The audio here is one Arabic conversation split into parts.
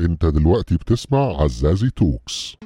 انت دلوقتي بتسمع عزازي توكس.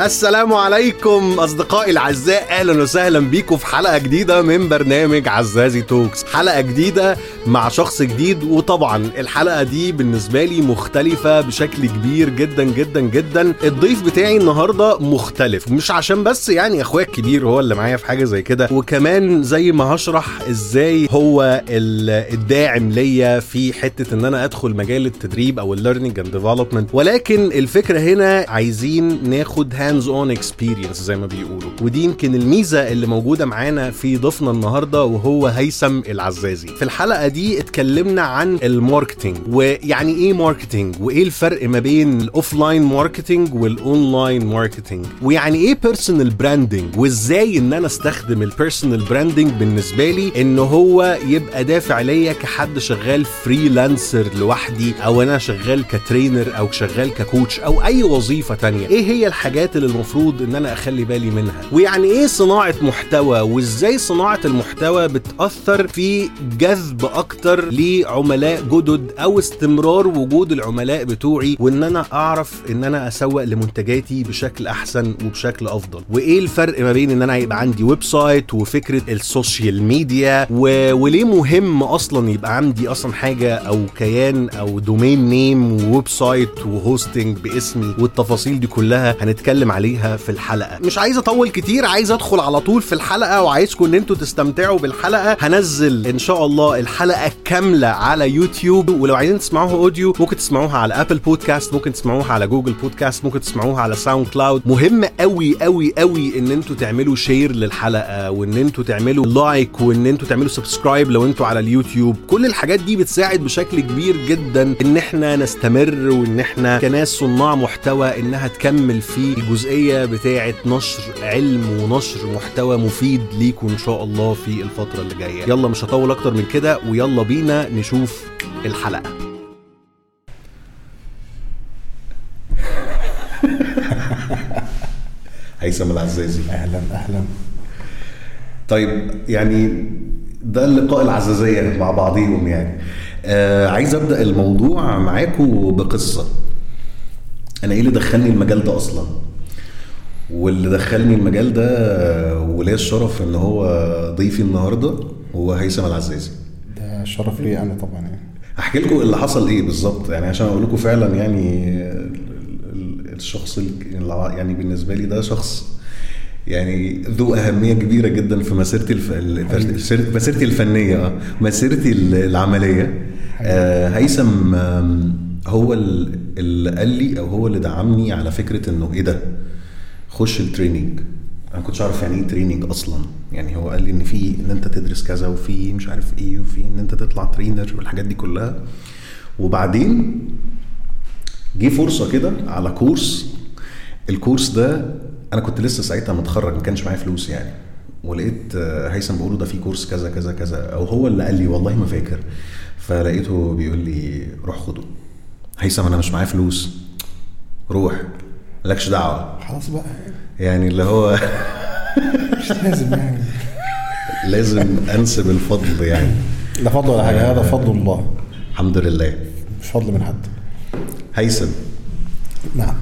السلام عليكم أصدقائي الأعزاء أهلا وسهلا بيكم في حلقة جديدة من برنامج عزازي توكس. حلقة جديدة مع شخص جديد وطبعا الحلقة دي بالنسبة لي مختلفة بشكل كبير جدا جدا جدا. الضيف بتاعي النهارده مختلف مش عشان بس يعني اخويا الكبير هو اللي معايا في حاجة زي كده وكمان زي ما هشرح إزاي هو ال- الداعم ليا في حتة إن أنا أدخل مجال التدريب أو ال learning and development ولكن الفكرة هنا عايزين ناخد hands on experience زي ما بيقولوا. ودي يمكن الميزة اللي موجودة معانا في ضيفنا النهارده وهو هيثم العزازي. في الحلقة دي اتكلمنا عن ال marketing ويعني إيه marketing وإيه الفرق ما بين ال offline marketing وال online marketing ويعني إيه personal branding وإزاي إن أنا أستخدم ال personal branding بالنسبة لي إن هو يبقى دافع ليا كحد شغال freelancer لوحدي أو أنا شغال ك trainer أو شغال ك coach أو أي وظيفة تانية. إيه هي الحاجات اللي المفروض إن أنا أخلي بالي منها. ويعني إيه صناعة محتوى؟ وإزاي صناعة المحتوى بتأثر في جذب أكتر لعملاء جدد أو استمرار وجود العملاء بتوعي وإن أنا أعرف إن أنا أسوق لمنتجاتي بشكل أحسن وبشكل أفضل؟ وإيه الفرق ما بين إن أنا يبقى عندي website وفكرة ال social media و... وليه مهم أصلا يبقى عندي أصلا حاجة أو كيان أو domain name و website و hosting باسمي والتفاصيل دي كلها؟ هنتكلم عليها في الحلقة. مش عايز أطول كتير عايز أدخل على طول في الحلقة وعايزكم إن أنتوا تستمتعوا بالحلقة. هنزل إن شاء الله الحلقة كاملة على يوتيوب ولو عايزين تسمعوها audio ممكن تسمعوها على Apple Podcast ممكن تسمعوها على Google Podcast ممكن تسمعوها على SoundCloud مهم قوي قوي قوي إن أنتوا تعملوا share للحلقة وإن أنتوا تعملوا like وإن أنتوا تعملوا subscribe لو أنتوا على اليوتيوب. كل الحاجات دي بتساعد بشكل كبير جدا إن إحنا نستمر وإن إحنا كناس صناع محتوى إنها تكمل في الجزئية بتاعة نشر علم ونشر محتوى مفيد ليكم إن شاء الله في الفترة اللي جاية. يلا مش هطول أكتر من كده ويلا بينا نشوف الحلقة. هيثم العزازي. أهلا أهلا. طيب يعني ده اللقاء العزازية مع بعضيهم يعني. آه عايز أبدأ الموضوع معاكم بقصة. أنا إيه اللي دخلني المجال ده أصلا؟ واللي دخلني المجال ده وليا الشرف ان هو ضيفي النهارده هو هيثم العزازي. ده شرف لي أنا طبعا يعني. أحكي لكم اللي حصل إيه بالظبط. يعني عشان أقول لكم فعلا يعني ال- ال- الشخص ال- يعني بالنسبة لي ده شخص يعني ذو اهميه كبيره جدا في مسيرتي الف... ال- مسيرتي الفنيه مسيرتي ال- العملية آه، هيثم هو ال- اللي قال لي أو هو اللي دعمني على فكره انه إيه ده خش ال training أنا ما كنتش أعرف يعني إيه training أصلا. يعني هو قال لي إن في إن أنت تدرس كذا وفي مش عارف إيه وفي إن أنت تطلع trainer والحاجات دي كلها. وبعدين جه فرصة كده على كورس الكورس ده أنا كنت لسه ساعتها متخرج ما كانش معايا فلوس يعني. ولقيت آه، هيثم بيقول له ده في كورس كذا كذا كذا. أو هو اللي قال لي والله ما فاكر. فلقيته بيقول لي روح خده. هيثم أنا مش معايا فلوس. روح. مالكش دعوة. خلاص بقى. يعني اللي هو مش لازم يعني. لازم أنسب الفضل يعني. لا فضل ولا حاجة هذا فضل الله. الحمد لله. مش فضل من حد. هيثم. نعم.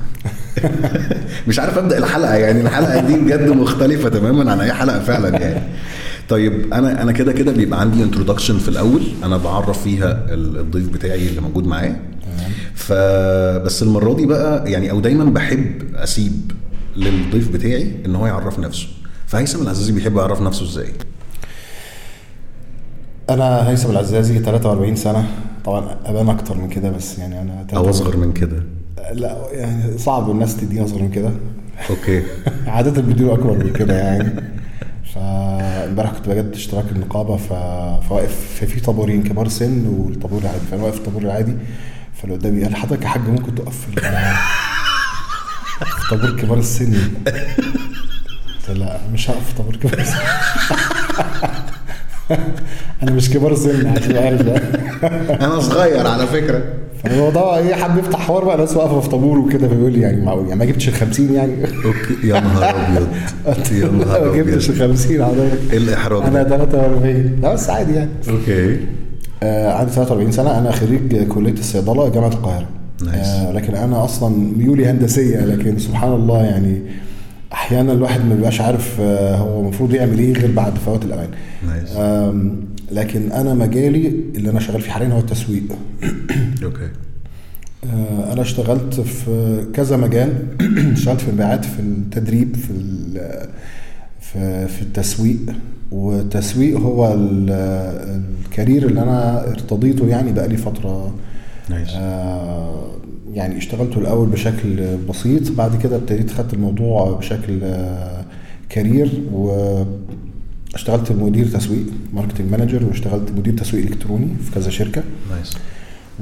مش عارف أبدأ الحلقة يعني الحلقة دي بجد مختلفة تماما عن أي حلقة فعلا يعني. طيب أنا أنا كده كده بيبقى عندي انترودكشن في الأول. أنا بعرف فيها ال- الضيف بتاعي اللي موجود معايا. فبس المرة دي بقى يعني أو دايما بحب أسيب للضيف بتاعي إن هو يعرف نفسه. فهيثم العزازي بيحب يعرف نفسه إزاي؟ أنا هيثم العزازي 43 سنة. طبعا أبان أكتر من كده بس يعني أنا أو أصغر من كده. لا يعني صعب الناس تديني أصغر من كده. أوكي. عادة بيديروا أكبر من كده يعني. فامبارح كنت بجدد اشتراك النقابة ف... فواقف ففي طابورين كبار سن والطابور العادي فأنا واقف في الطابور العادي. فاللي قدامي قال حضرتك يا حاج ممكن تقف في طابور كبار السن. قلت لا مش هقف في طابور كبار السن. أنا مش كبار سن عشان تبقى عارف أنا صغير على فكرة. فالموضوع إيه حب يفتح حوار بقى ناس واقفة في طابور وكده فبيقول لي يعني معقول يعني ما جبتش ال 50 يعني. okay يا نهار أبيض. يا نهار ما جبتش أبيض. ال 50 حضرتك إيه الإحراج أنا ده؟ 43 لا بس عادي يعني. okay. آه عندي 43 سنة. أنا خريج كلية الصيدلة جامعة القاهرة. nice. آه لكن أنا أصلا ميولي هندسية لكن سبحان الله يعني أحيانا الواحد ما بيبقاش عارف آه هو المفروض يعمل إيه غير بعد فوات الأوان. nice آم، لكن أنا مجالي اللي أنا شغال فيه حاليا هو التسويق. okay آه، أنا اشتغلت في كذا مجال. اشتغلت في المبيعات في التدريب في في في التسويق. والتسويق هو ال- ال career اللي أنا ارتضيته يعني بقالي فترة. nice. آه، يعني اشتغلته الأول بشكل بسيط بعد كده ابتديت خدت الموضوع بشكل آه، career واشتغلت مدير تسويق marketing manager واشتغلت مدير تسويق إلكتروني في كذا شركة. nice.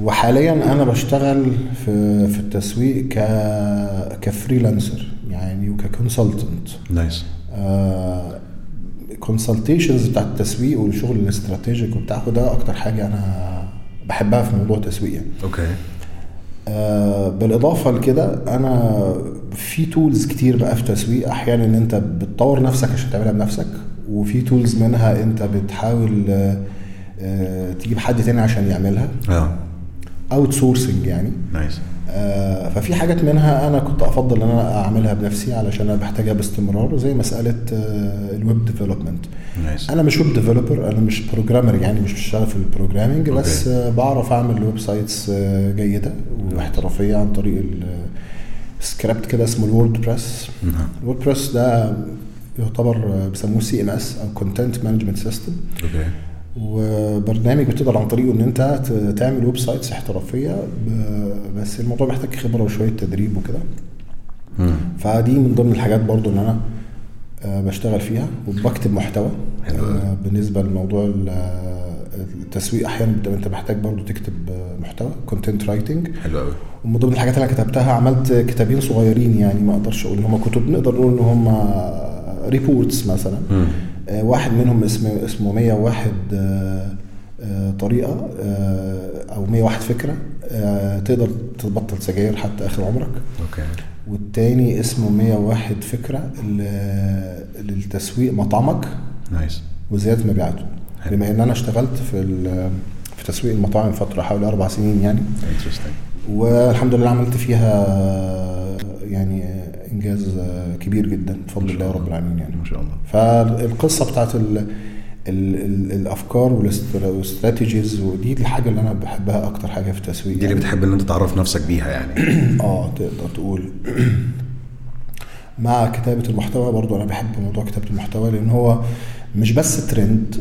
وحاليا أنا بشتغل في في التسويق ك ك freelancer يعني وك consultant nice. consultations بتاعت التسويق والشغل ال strategic وبتاعه ده أكتر حاجة أنا بحبها في موضوع التسويق يعني. okay. آه، بالإضافة لكده أنا في tools كتير بقى في التسويق أحيانا إن أنت بتطور نفسك عشان تعملها بنفسك وفي tools منها أنت بتحاول آه، آه، تجيب حد تاني عشان يعملها. آه. outsourcing يعني. nice آه، ففي حاجات منها أنا كنت أفضل إن أنا أعملها بنفسي علشان أنا بحتاجها باستمرار زي مسألة آه، ال web development أنا مش web developer أنا مش programmer يعني مش بشتغل في ال programming okay. بس آه، بعرف أعمل websites آه، جيدة واحترافية عن طريق السكريبت كده اسمه ال WordPress. ال WordPress ده يعتبر آه، بيسموه CMS أو content management system okay وبرنامج بتقدر عن طريقه إن أنت تعمل websites احترافيه بس الموضوع محتاج خبرة وشوية تدريب وكده. فدي من ضمن الحاجات برضو إن أنا آه، بشتغل فيها وبكتب محتوى. آه، بالنسبة لموضوع ال- التسويق أحيانا بتبقى أنت محتاج برضو تكتب آه، محتوى content writing حلو قوي ومن ضمن الحاجات اللي أنا كتبتها عملت كتابين صغيرين يعني ما أقدرش أقول إن هم كتب نقدر نقول إن هم reports مثلا مم. آه، واحد منهم اسمه اسمه 101 آه، آه، طريقة أو 101 فكرة تقدر تبطل سجاير حتى آخر عمرك. okay. والتاني اسمه 101 فكرة للتسويق مطعمك nice. وزيادة مبيعاته. بما إن أنا اشتغلت في في تسويق المطاعم فترة حوالي أربع سنين يعني. interesting والحمد لله عملت فيها يعني إنجاز كبير جدا. بفضل الله رب العالمين يعني. ما شاء الله. فالقصة بتاعت ال ال ال الأفكار وال strat- وال strategies ودي الحاجة اللي أنا بحبها أكتر حاجة في التسويق دي اللي يعني. بتحب إن أنت تعرف نفسك بيها يعني. آه تقدر تقول. مع كتابة المحتوى برضو أنا بحب موضوع كتابة المحتوى لأن هو مش بس ترند.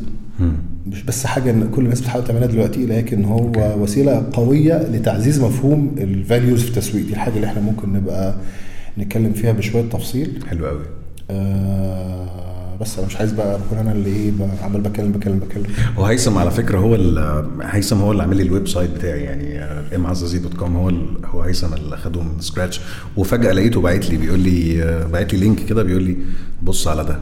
مش بس حاجة إن كل الناس بتحاول تعملها دلوقتي لكن هو وسيلة قوية لتعزيز مفهوم ال values في التسويق. دي الحاجة اللي إحنا ممكن نبقى نتكلم فيها بشوية تفصيل. حلو قوي. آه بس أنا مش عايز بقى اكون أنا اللي إيه عمال بتكلم بتكلم بتكلم وهيثم على فكرة هو هيثم هو اللي عامل لي ال website بتاعي يعني امعزازي dot com هو هو هيثم اللي اخده من scratch وفجأة لقيته باعت لي بيقول لي آه، باعت لي link كده بيقول لي بص على ده.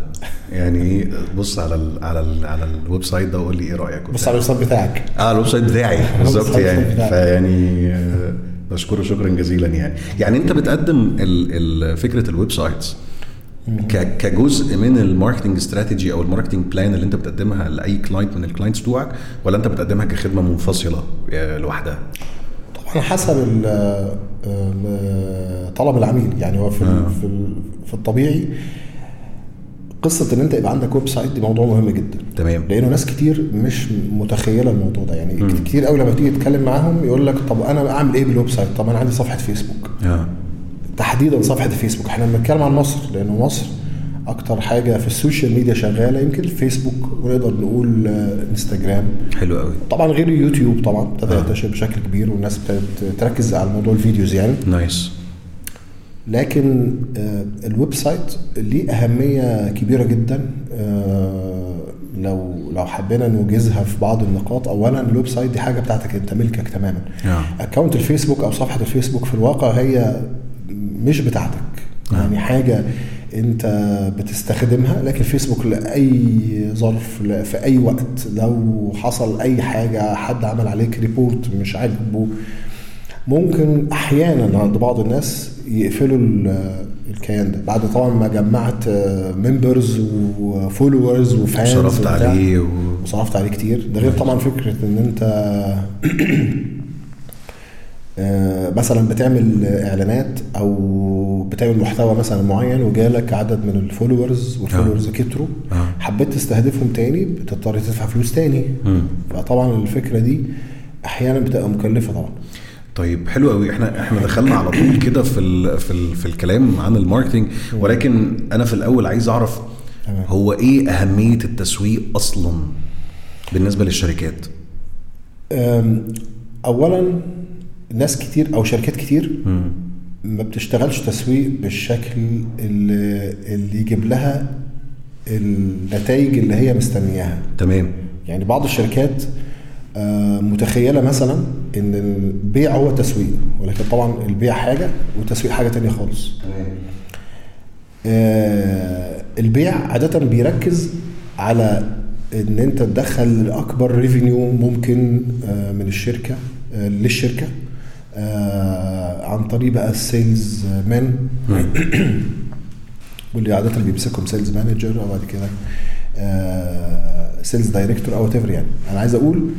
يعني إيه؟ بص على ال على ال على ال website ده وقول لي إيه رأيك بص على ال website بتاعك. آه ال website بتاعي بالظبط يعني. فيعني آه، بشكره شكرا جزيلا يعني. يعني أنت بتقدم ال ال فكرة ال websites كجزء من ال marketing strategy أو ال marketing plan اللي أنت بتقدمها لأي client من ال clients بتوعك ولا أنت بتقدمها كخدمة منفصلة آه، لوحدها؟ طبعا حسب ال- طلب العميل. يعني هو في ال- في الطبيعي قصة إن أنت يبقى عندك website دي موضوع مهم جدا. تمام. لأنه ناس كتير مش متخيلة الموضوع ده. يعني كتير قوي لما تيجي تتكلم معاهم يقول لك طب أنا أعمل إيه بال website طب أنا عندي صفحة فيسبوك آه. تحديدا صفحة الفيسبوك إحنا بنتكلم عن مصر لأنه مصر أكتر حاجة في ال social media شغالة يمكن الفيسبوك ونقدر نقول آه، انستجرام حلو قوي طبعا غير اليوتيوب طبعا. ابتدى ينتشر بشكل كبير والناس ابتدت تركز على موضوع ال videos يعني. nice. لكن آه، ال website ليه أهمية كبيرة جدا آه، لو لو حبينا نوجزها في بعض النقاط. اولا ال website دي حاجة بتاعتك أنت ملكك تماما. آه. account الفيسبوك أو صفحة الفيسبوك في الواقع هي مش بتاعتك. يعني حاجة أنت بتستخدمها لكن فيسبوك لأي ظرف في أي وقت. لو حصل أي حاجة حد عمل عليك report مش عاجبه ممكن أحيانا عند بعض الناس يقفلوا ال- الكيان ده بعد طبعا ما جمعت members و followers و fans صرفت وبتاع. عليه و... وصرفت عليه كتير ده غير طبعا فكرة إن أنت آه، مثلا بتعمل إعلانات أو بتعمل محتوى مثلا معين وجالك عدد من ال followers وال followers كتروا آه. حبيت تستهدفهم تاني بتضطر تدفع فلوس تاني. فطبعا الفكرة دي أحيانا بتبقى مكلفة طبعا طيب حلو قوي إحنا إحنا دخلنا على طول كده في ال في ال في الكلام عن الماركتينج. ولكن أنا في الأول عايز أعرف. هو إيه أهمية التسويق أصلا بالنسبة للشركات؟ اولا ناس كتير أو شركات كتير. ما بتشتغلش تسويق بالشكل اللي, اللي يجيب لها النتائج اللي هي مستنياها. تمام. يعني بعض الشركات متخيلة مثلا إن البيع هو تسويق ولكن طبعا البيع حاجة والتسويق حاجة تانية خالص. آه، البيع عادة بيركز على إن أنت تدخل أكبر revenue ممكن آه، من الشركة آه، للشركة آه، عن طريق بقى ال sales man واللي عادة بيمسكهم sales manager أو بعد كده sales director أو whatever يعني. أنا عايز أقول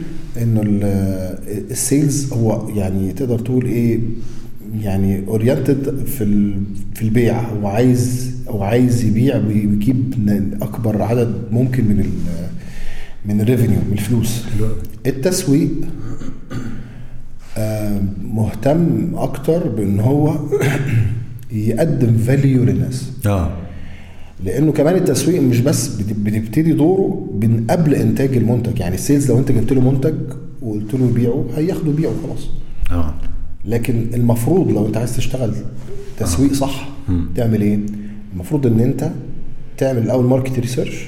إنه ال- ال sales هو يعني تقدر تقول إيه يعني oriented في في البيع. هو عايز هو عايز يبيع ويجيب أكبر عدد ممكن من ال من ال revenue من الفلوس. التسويق آه، مهتم أكتر بإن هو يقدم value للناس. آه. لأنه كمان التسويق مش بس بت- بتبتدي دوره من قبل انتاج المنتج. يعني ال sales لو انت جبت له منتج وقلت له بيعه هياخده بيعه خلاص آه. لكن المفروض لو انت عايز تشتغل تسويق صح تعمل إيه؟ المفروض ان انت تعمل الأول market research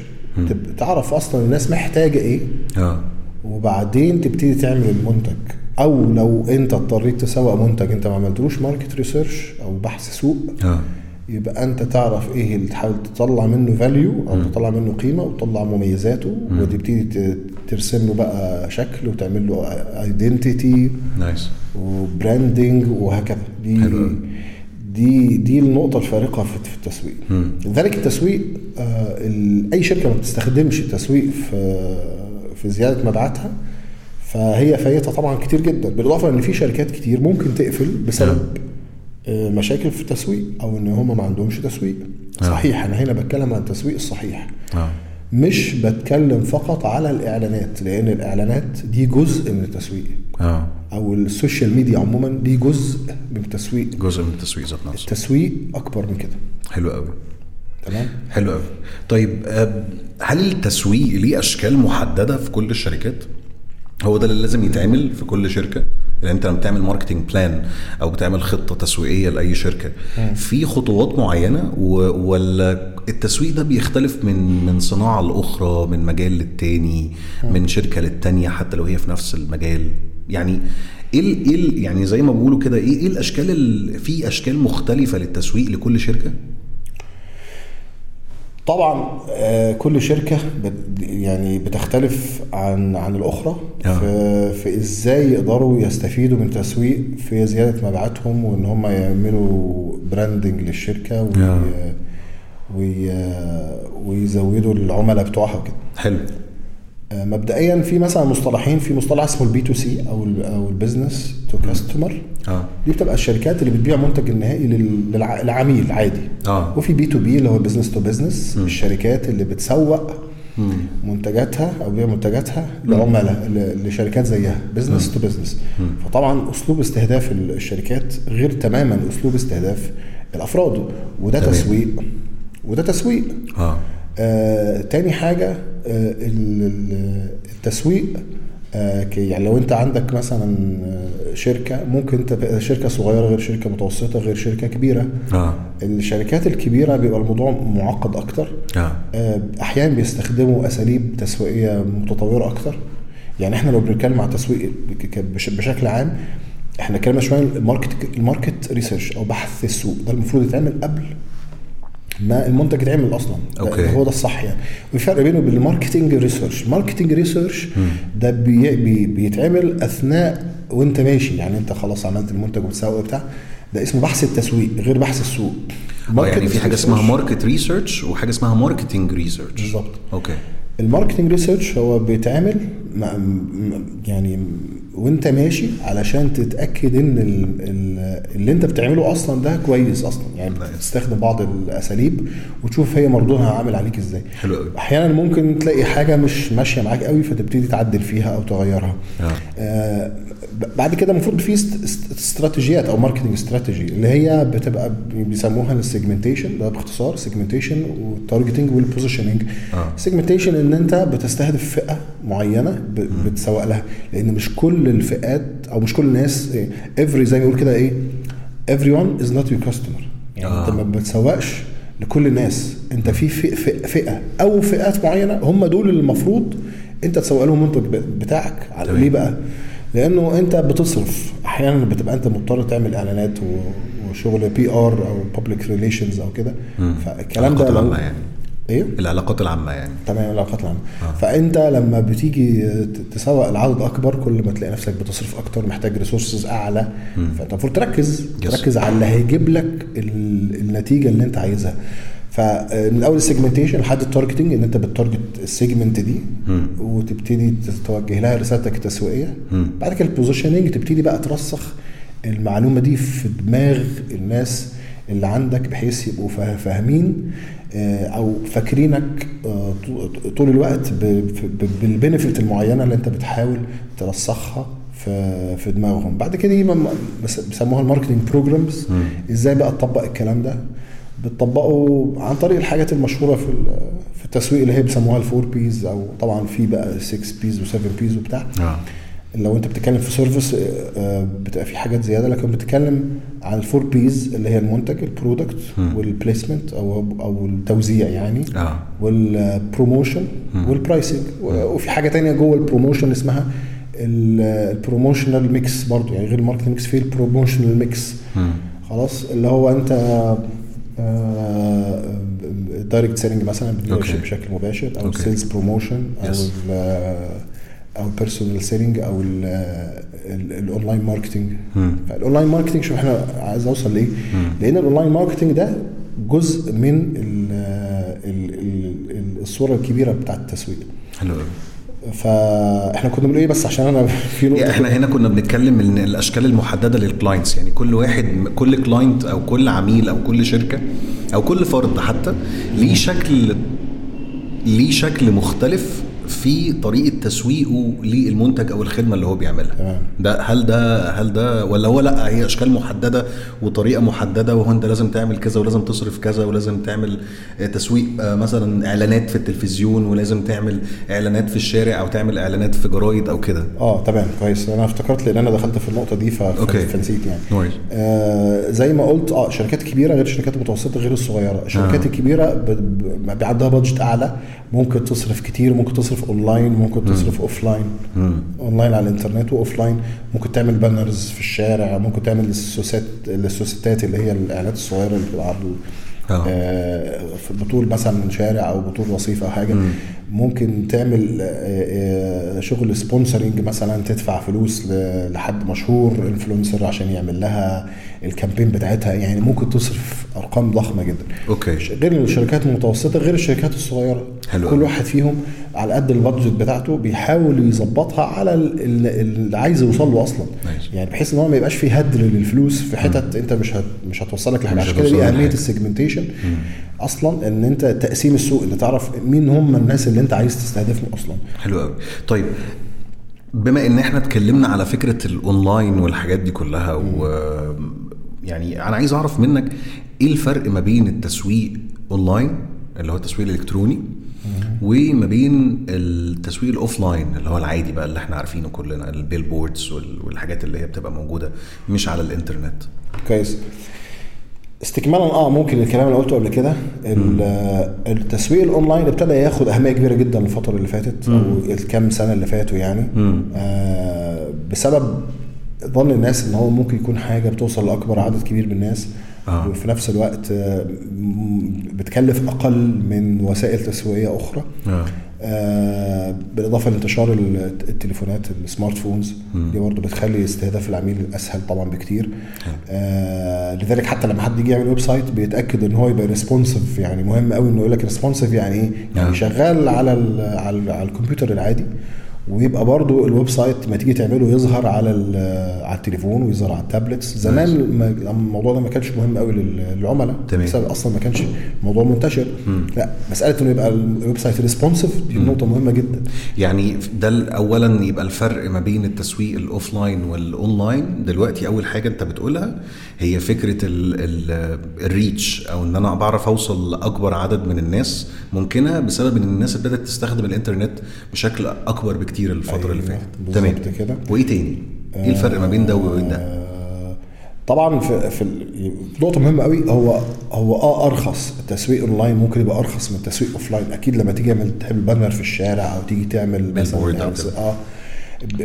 تعرف أصلا الناس محتاجة إيه. آه. وبعدين تبتدي تعمل المنتج. أو لو انت اضطريت تسوق منتج انت ما عملتلوش market research أو بحث سوق آه. يبقى أنت تعرف إيه اللي تحاول تطلع منه value أو تطلع منه قيمة وتطلع مميزاته وتبتدي ترسم له بقى شكل وتعمل له identity nice و branding وهكذا. دي حلو. دي دي النقطة الفارقة في في التسويق. لذلك التسويق آه أي شركة ما بتستخدمش التسويق في في زيادة مبيعاتها فهي فايتها طبعا كتير جدا، بالإضافة إن في شركات كتير ممكن تقفل بسبب مشاكل في التسويق أو إن هم ما عندهمش تسويق. آه. صحيح أنا هنا بتكلم عن التسويق الصحيح. آه. مش بتكلم فقط على الإعلانات لأن الإعلانات دي جزء من التسويق. أو ال social media عموما دي جزء من التسويق. جزء من التسويق ذات نفسه. التسويق أكبر من كده. حلو قوي تمام؟ حلو قوي طيب آه، هل التسويق ليه أشكال محددة في كل الشركات؟ هو ده اللي لازم يتعمل في كل شركة؟ يعني انت لما بتعمل marketing plan أو بتعمل خطة تسويقية لأي شركة في خطوات معينة ولا التسويق ده بيختلف من من صناعة لأخرى من مجال للتاني من شركة للتانية حتى لو هي في نفس المجال. يعني إيه إيه يعني زي ما بيقولوا كده إيه إيه الأشكال ال- في أشكال مختلفة للتسويق لكل شركة؟ طبعا آه، كل شركة يعني بتختلف عن عن الأخرى آه. في, في إزاي يقدروا يستفيدوا من التسويق في زيادة مبيعاتهم وإن هم يعملوا branding للشركة وي آه. وي ويزودوا العملاء بتوعها وكده حلو آه، مبدئيا في مثلا مصطلحين في مصطلح اسمه ال B to C أو ال أو ال business to customer آه. دي بتبقى الشركات اللي بتبيع منتج النهائي لل- للع- للعميل عادي. آه. وفي B to B اللي هو business to business الشركات اللي بتسوق منتجاتها أو بيع منتجاتها لعملاء لشركات زيها business to business فطبعا أسلوب استهداف ال- الشركات غير تماما أسلوب استهداف الأفراد. وده تمام. تسويق. وده تسويق. آه. آه، تاني حاجة آه، ال- ال- التسويق آه، يعني لو انت عندك مثلا آه، شركة ممكن تبقى شركة صغيرة غير شركة متوسطة غير شركة كبيرة. آه. الشركات الكبيرة بيبقى الموضوع معقد أكتر. آه. آه، أحيانا بيستخدموا أساليب تسويقية متطورة أكتر. يعني إحنا لو بنتكلم على التسويق بشكل عام إحنا اتكلمنا شوية ال market ال market research أو بحث السوق. ده المفروض يتعمل قبل ما المنتج يتعمل أصلا. okay. هو ده الصح يعني. وفي فرق بينه وبين ال marketing research ال marketing research ده بي بي بيتعمل أثناء وانت ماشي. يعني انت خلاص عملت المنتج وبتسوق بتاع ده اسمه بحث التسويق غير بحث السوق. آه، يعني في حاجة اسمها ماركت research وحاجة اسمها marketing research بالظبط. okay. ال marketing research هو بيتعمل يعني وانت ماشي علشان تتأكد ان ال- ال- اللي انت بتعمله أصلا ده كويس أصلا يعني Nice. بتستخدم بعض الأساليب وتشوف هي مردودها عامل عليك إزاي حلو قوي أحيانا ممكن تلاقي حاجة مش ماشية معاك قوي فتبتدي تعدل فيها أو تغيرها آه. آه بعد كده المفروض في است- است- استراتيجيات أو marketing strategy اللي هي بتبقى بي- بيسموها ال segmentation ده باختصار segmentation وال targeting وال positioning آه. segmentation إن أنت بتستهدف فئة معينة بتسوق لها لأن مش كل الفئات أو مش كل الناس every زي ما بيقول كده إيه everyone is not your customer يعني آه. انت ما بتسوقش لكل الناس أنت في فئة أو فئات معينة هم دول اللي المفروض أنت تسوق لهم المنتج بتاعك على. ليه بقى؟ لأنه أنت بتصرف أحيانا بتبقى أنت مضطر تعمل إعلانات وشغل PR أو public relations أو كده فالكلام ده لو- يعني. إيه؟ العلاقات العامة يعني. تمام العلاقات العامة. آه. فأنت لما بتيجي تسوق لعدد أكبر كل ما تلاقي نفسك بتصرف أكتر محتاج resources أعلى. فأنت المفروض تركز Yes. تركز على اللي هيجيب لك ال- النتيجة اللي أنت عايزها. فمن اول ال segmentation لحد ال targeting إن أنت بت target ال segment دي وتبتدي توجه لها رسالتك التسويقية. بعد كده ال positioning تبتدي بقى ترسخ المعلومة دي في دماغ الناس اللي عندك بحيث يبقوا فا- فاهمين آه، أو فاكرينك آه، طو- طول الوقت بال benefit المعينة اللي أنت بتحاول ترسخها في في دماغهم. بعد كده يبقى بيسموها ال marketing programs إزاي بقى تطبق الكلام ده؟ بتطبقه عن طريق الحاجات المشهورة في في التسويق اللي هي بيسموها ال four Ps أو طبعا في بقى 6 Ps و7 Ps وبتاع. آه. لو انت بتتكلم في service بتبقى في حاجات زيادة لكن بتتكلم عن ال four Ps اللي هي المنتج ال product وال placement أو أو التوزيع يعني آه. وال promotion وال pricing وفي حاجة تانية جوه ال promotion اسمها ال promotional mix برضو يعني غير ال marketing mix في ال promotional mix خلاص اللي هو انت direct selling مثلا بشكل مباشر أو. sales promotion أو أو ال personal selling أو ال- ال- ال online marketing. فال online marketing شوف إحنا عايز أوصل لإيه؟ لأن ال online marketing ده جزء من ال ال ال الصورة الكبيرة بتاعت التسويق. حلو فإحنا كنا بنقول إيه بس عشان أنا في نقطة يعني إحنا هنا كنا بنتكلم إن الأشكال المحددة لل clients يعني كل واحد كل client أو كل عميل أو كل شركة أو كل فرد حتى ليه شكل ليه شكل مختلف في طريقة تسويقه للمنتج أو الخدمة اللي هو بيعملها. تمام. ده هل ده هل ده ولا هو لأ هي أشكال محددة وطريقة محددة وهو أنت لازم تعمل كذا ولازم تصرف كذا ولازم تعمل آه، تسويق آه، مثلا إعلانات في التلفزيون ولازم تعمل إعلانات في الشارع أو تعمل إعلانات في جرايد أو كده. آه تمام كويس. أنا افتكرت لأن أنا دخلت في النقطة دي. فنسيت يعني. no ways آه زي ما قلت آه الشركات الكبيره غير الشركات المتوسطة غير الصغيرة. الشركات آه. الكبيرة بيبقى عندها budget أعلى. ممكن تصرف كتير ممكن تصرف اونلاين ممكن تصرف offline online على الإنترنت و offline ممكن تعمل banners في الشارع ممكن تعمل السوستات السوستات اللي هي الإعلانات الصغيرة اللي بتبقى على ال- آه. في بطول مثلا شارع أو بطول رصيف أو حاجة. ممكن تعمل آه، آه، شغل sponsoring مثلا تدفع فلوس لحد مشهور influencer عشان يعمل لها ال campaign بتاعتها. يعني ممكن تصرف أرقام ضخمة جدا. okay. غير الشركات المتوسطة غير الشركات الصغيرة. حلو كل. واحد فيهم على قد ال budget بتاعته بيحاول يظبطها على ال- ال- اللي عايز يوصل له أصلا. ماشي. يعني بحيث إن هو ما يبقاش فيه هدر للفلوس في حتت أنت مش هت مش هتوصلك لحاجة. عشان كده دي أهمية. ال segmentation أصلا إن أنت تقسيم السوق اللي تعرف مين هم الناس اللي أنت عايز تستهدفهم أصلا. حلو قوي طيب بما إن إحنا اتكلمنا على فكرة الاونلاين والحاجات دي كلها و يعني أنا عايز أعرف منك إيه الفرق ما بين التسويق اونلاين اللي هو التسويق الإلكتروني وما بين التسويق ال offline اللي هو العادي بقى اللي إحنا عارفينه كلنا ال billboards والحاجات اللي هي بتبقى موجودة مش على الإنترنت. كويس. استكمالا آه ممكن الكلام اللي قلته قبل كده. ال- التسويق الأونلاين ابتدى ياخد أهمية كبيرة جدا الفترة اللي فاتت أو الكام سنة اللي فاتوا يعني. آه بسبب ظن الناس إن هو ممكن يكون حاجة بتوصل لأكبر عدد كبير من الناس. آه. وفي نفس الوقت آه، م- بتكلف أقل من وسائل تسويقية أخرى آه. آه بالإضافة لانتشار ال- التليفونات ال smart phones دي برضه بتخلي استهداف العميل أسهل طبعا بكتير آه لذلك حتى لما حد يجي يعمل website بيتأكد إن هو يبقى responsive يعني مهم قوي إنه يقول لك responsive يعني إيه؟ يعني آه. شغال على ال على, ال على الكمبيوتر العادي ويبقى برضو ال website ما تيجي تعمله يظهر على على التليفون ويظهر على ال tablets. زمان ما- الموضوع ده ما كانش مهم قوي لل- للعملاء. تمام. بسبب أصلا ما كانش الموضوع منتشر. لا مسألة إنه يبقى ال website responsive دي نقطة مهمة جدا. يعني ده اولا يبقى الفرق ما بين التسويق ال offline وال online. دلوقتي أول حاجة أنت بتقولها هي فكرة ال ال ال reach أو إن أنا بعرف أوصل لأكبر عدد من الناس. ممكنة بسبب إن الناس ابتدت تستخدم الإنترنت بشكل أكبر بكتير. الفترة أيوة، اللي فاتت بالظبط كده. وإيه تاني؟ إيه الفرق ما بين ده وبين ده؟ آه، طبعا في في نقطة مهمة قوي هو هو آه أرخص. التسويق أونلاين ممكن يبقى أرخص من التسويق offline. أكيد لما تيجي تعمل تعمل banner في الشارع أو تيجي تعمل billboard أو كده. آه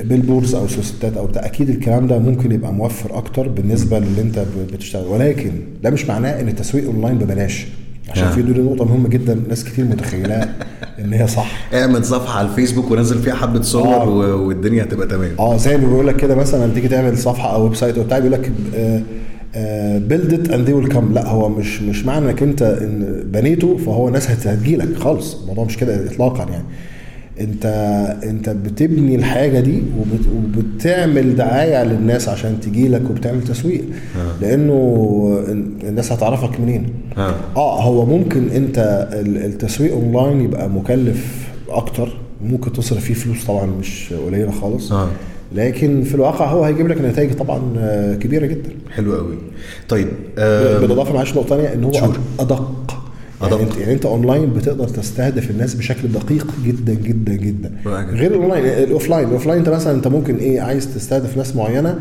billboards أو سوستات أو بتاع أكيد الكلام ده ممكن يبقى موفر أكتر بالنسبة للي أنت بتشتغل. ولكن ده مش معناه إن التسويق أونلاين ببلاش. عشان. في دي نقطه مهمة جدا ناس كتير متخيلها إن هي صح. اعمل صفحة على الفيسبوك ونزل فيها حبة صور آه. والدنيا هتبقى تمام. آه زي ما بيقول لك كده مثلا تيجي تعمل صفحة أو website وبتاع بيقول لك build it and they will come لا هو مش مش معنى إنك أنت إن بنيته فهو ناس هتجي لك خالص. الموضوع مش كده اطلاقا يعني. انت انت بتبني الحاجة دي وبت وبتعمل دعاية للناس عشان تجي لك وبتعمل تسويق. لأنه الناس هتعرفك منين. آه. آه هو ممكن انت ال- التسويق اونلاين يبقى مكلف أكتر. ممكن تصرف فيه فلوس طبعا مش قليلة خالص. آه. لكن في الواقع هو هيجيب لك نتائج طبعا آه، كبيرة جدا. حلو قوي طيب آه بالاضافه معلش نقطه ثانية إن هو sure. أدق يعني. انت يعني أنت اونلاين بتقدر تستهدف الناس بشكل دقيق جدا جدا جدا. غير ال online ال offline ال offline أنت مثلا أنت ممكن إيه عايز تستهدف ناس معينة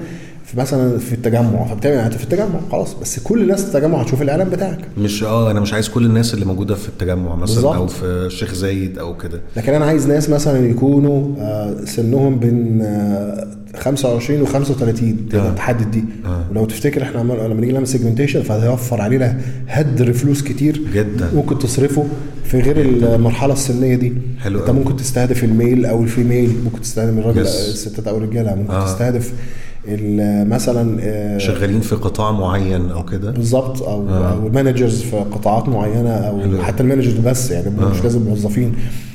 مثلا في التجمع فبتعمل إعلانات في التجمع خلاص بس كل الناس في التجمع هتشوف الإعلان بتاعك مش آه أنا مش عايز كل الناس اللي موجودة في التجمع مثلا بالظبط. أو في الشيخ زايد أو كده لكن أنا عايز ناس مثلا يكونوا آه، سنهم بين آه، 25 و 35 تقدر آه. تحدد دي آه. ولو تفتكر إحنا لما نيجي نعمل segmentation فهيوفر علينا هدر فلوس كتير جدا. ممكن تصرفه في غير المرحلة السنية دي حلو أنت. ممكن تستهدف ال male أو ال female ممكن تستهدف الراجل. الستات أو الرجالة ممكن آه. تستهدف مثلا آه، شغالين في قطاع معين أو كده بالظبط أو آه. أو ال managers في قطاعات معينة أو حلو. حتى ال managers بس يعني مش لازم موظفين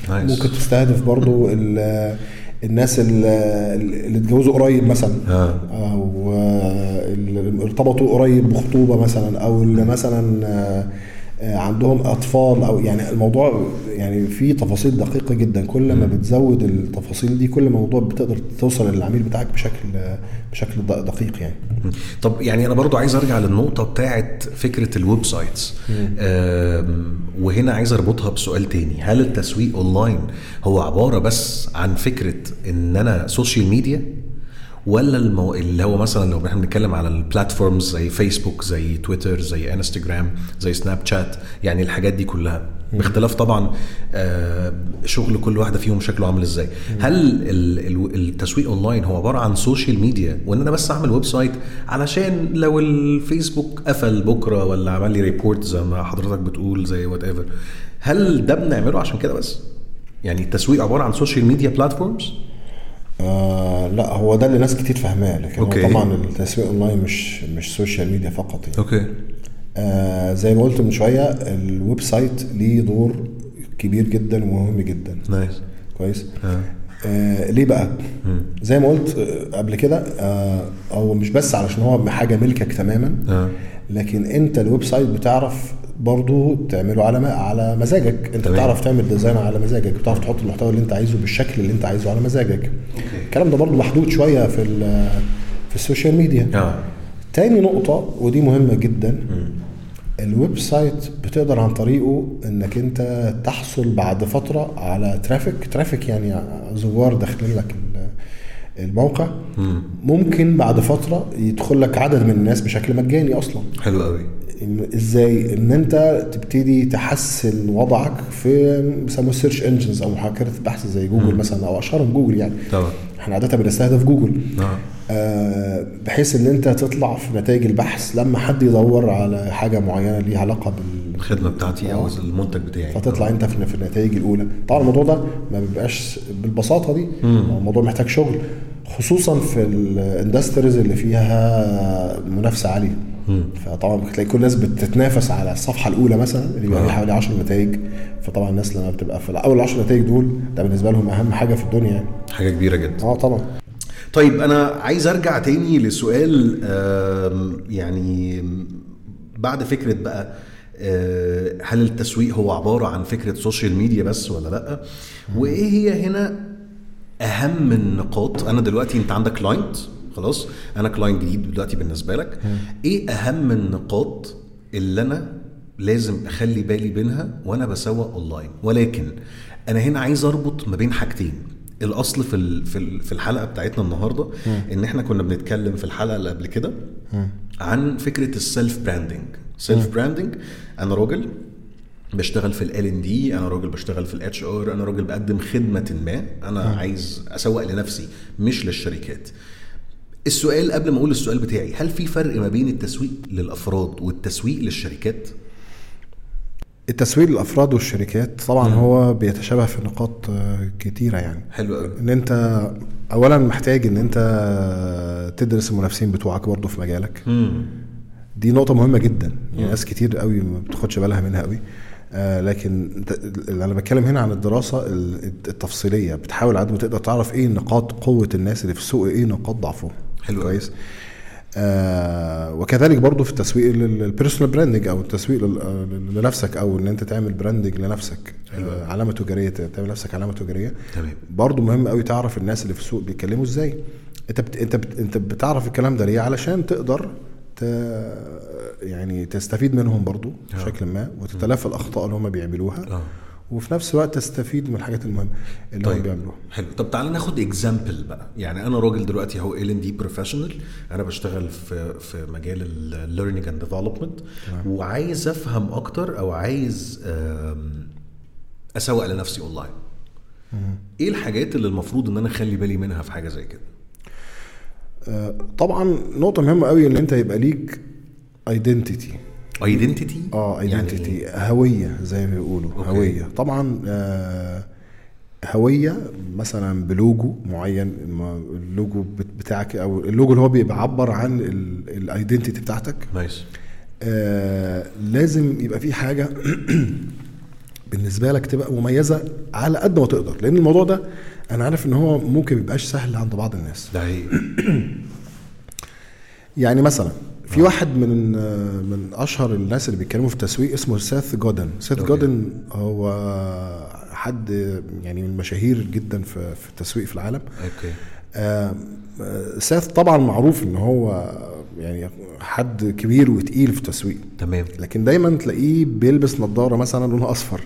nice. ممكن تستهدف برضو ال- الناس ال- اللي اتجوزوا قريب مثلا آه. أو اللي ارتبطوا قريب بخطوبة مثلا أو اللي مثلا آه، آه، عندهم أطفال أو يعني الموضوع يعني فيه تفاصيل دقيقة جدا. كل ما بتزود التفاصيل دي كل ما الموضوع بتقدر توصل للعميل بتاعك بشكل بشكل دقيق يعني. طب يعني أنا برضو عايز أرجع للنقطة بتاعت فكرة ال websites. وهنا عايز أربطها بسؤال تاني. هل التسويق أونلاين هو عبارة بس عن فكرة إن أنا social media ولا المو... اللي هو مثلا لو إحنا بنتكلم على ال platforms زي فيسبوك زي تويتر زي انستجرام زي سناب شات يعني الحاجات دي كلها. باختلاف طبعا آه، شغل كل واحدة فيهم شكله عامل إزاي. هل ال- ال- التسويق اونلاين هو عبارة عن social media وإن أنا بس أعمل website علشان لو الفيسبوك قفل بكرة ولا عمل لي report زي ما حضرتك بتقول زي whatever هل ده بنعمله عشان كده بس؟ يعني التسويق عبارة عن social media platforms آه لا هو ده اللي ناس كتير فاهماه لكن هو okay. طبعا التسويق أونلاين مش مش social media فقط يعني. okay آه زي ما قلت من شوية ال website ليه دور كبير جدا ومهم جدا nice كويس آه. آه ليه بقى زي ما قلت آه، قبل كده آه هو مش بس علشان هو حاجة ملكك تماما آه. لكن أنت ال website بتعرف برضو تعمله على ما على مزاجك. انت تمام. بتعرف تعمل design على مزاجك بتعرف تحط المحتوى اللي انت عايزه بالشكل اللي انت عايزه على مزاجك. الكلام ده برضو محدود شوية في ال- في ال social media. آه. تاني نقطة ودي مهمة جدا. ال website بتقدر عن طريقه انك انت تحصل بعد فترة على traffic. traffic يعني زوار داخلين لك ال- الموقع. ممكن بعد فترة يدخل لك عدد من الناس بشكل مجاني أصلا. حلو قوي إزاي إن أنت تبتدي تحسن وضعك في بيسموه ال search engines أو محركات البحث زي جوجل مثلا أو أشهرهم جوجل يعني. طبعا. إحنا عادة بنستهدف جوجل. آه آه، بحيث إن أنت تطلع في نتائج البحث لما حد يدور على حاجة معينة ليها علاقة بال الخدمه بتاعتي أو المنتج بتاعي. فتطلع أنت في النتائج الأولى. طبعا الموضوع ده ما بيبقاش بالبساطة دي. الموضوع محتاج شغل خصوصا في الاندستريز اللي فيها منافسة عالية. فطبعا بتلاقي كل الناس بتتنافس على الصفحة الأولى مثلا اللي بيبقى فيها حوالي 10 نتائج. فطبعا الناس لما بتبقى في أول 10 نتائج دول ده بالنسبة لهم أهم حاجة في الدنيا يعني. حاجة كبيرة جدا. آه طبعا. طيب أنا عايز أرجع تاني لسؤال يعني بعد فكرة بقى آه، هل التسويق هو عبارة عن فكرة social media بس ولا لأ؟ وإيه هي هنا أهم النقاط؟ أنا دلوقتي أنت عندك client خلاص أنا client جديد دلوقتي بالنسبة لك. إيه أهم النقاط اللي أنا لازم أخلي بالي منها وأنا بسوق اونلاين ولكن أنا هنا عايز أربط ما بين حاجتين. الأصل في في ال- في الحلقة بتاعتنا النهارده إن إحنا كنا بنتكلم في الحلقة اللي قبل كده عن فكرة ال self branding self branding أنا راجل بشتغل في L and D أنا راجل بشتغل في ال HR أنا راجل بقدم خدمة ما أنا عايز أسوق لنفسي مش للشركات. السؤال قبل ما أقول السؤال بتاعي هل في فرق ما بين التسويق للأفراد والتسويق للشركات؟ التسويق للأفراد والشركات طبعا هو بيتشابه في نقاط آه، كتيرة يعني. حلو قوي إن أنت اولا محتاج إن أنت تدرس المنافسين بتوعك برضه في مجالك. دي نقطة مهمة جدا يعني ناس كتير قوي ما بتاخدش بالها منها قوي آه لكن أنا بتكلم هنا عن الدراسة ال- التفصيلية بتحاول قد ما تقدر تعرف إيه نقاط قوة الناس اللي في السوق إيه نقاط ضعفهم. حلو. كويس. آه وكذلك برضو في التسويق ال personal branding أو التسويق آه، لنفسك أو إن أنت تعمل branding لنفسك. آه علامة تجارية تعمل نفسك علامة تجارية. تمام. برضو مهم قوي تعرف الناس اللي في السوق بيتكلموا إزاي. أنت بت... أنت بت... أنت بتعرف الكلام ده ليه؟ علشان تقدر ت... يعني تستفيد منهم برضو بشكل ما وتتلافى الأخطاء اللي هم بيعملوها. آه. وفي نفس الوقت تستفيد من الحاجات المهمة اللي هم طيب بيعملوها. حلو. طب تعالى ناخد example بقى. يعني أنا راجل دلوقتي أهو L and D professional أنا بشتغل في في مجال ال learning and development وعايز أفهم أكتر أو عايز أسوق لنفسي اونلاين إيه الحاجات اللي المفروض إن أنا أخلي بالي منها في حاجة زي كده؟ آه، طبعا نقطة مهمة قوي إن أنت يبقى ليك identity identity آه identity يعني هوية زي ما بيقولوا. okay. هوية. طبعا آه هوية مثلا بلوجو معين اللوجو بت- بتاعك أو اللوجو اللي هو بيعبر عن ال identity بتاعتك. nice. آه لازم يبقى في حاجة بالنسبة لك تبقى مميزة على قد ما تقدر. لأن الموضوع ده أنا عارف إن هو ممكن ما يبقاش سهل عند بعض الناس. ده يعني مثلا في واحد من من أشهر الناس اللي بيتكلموا في التسويق اسمه سيث جودن. سيث. جودن هو حد يعني من المشاهير جدا في في التسويق في العالم. okay. آه، سيث طبعا معروف إن هو يعني حد كبير وتقيل في التسويق. تمام. لكن دايما تلاقيه بيلبس نظارة مثلا لونها أصفر.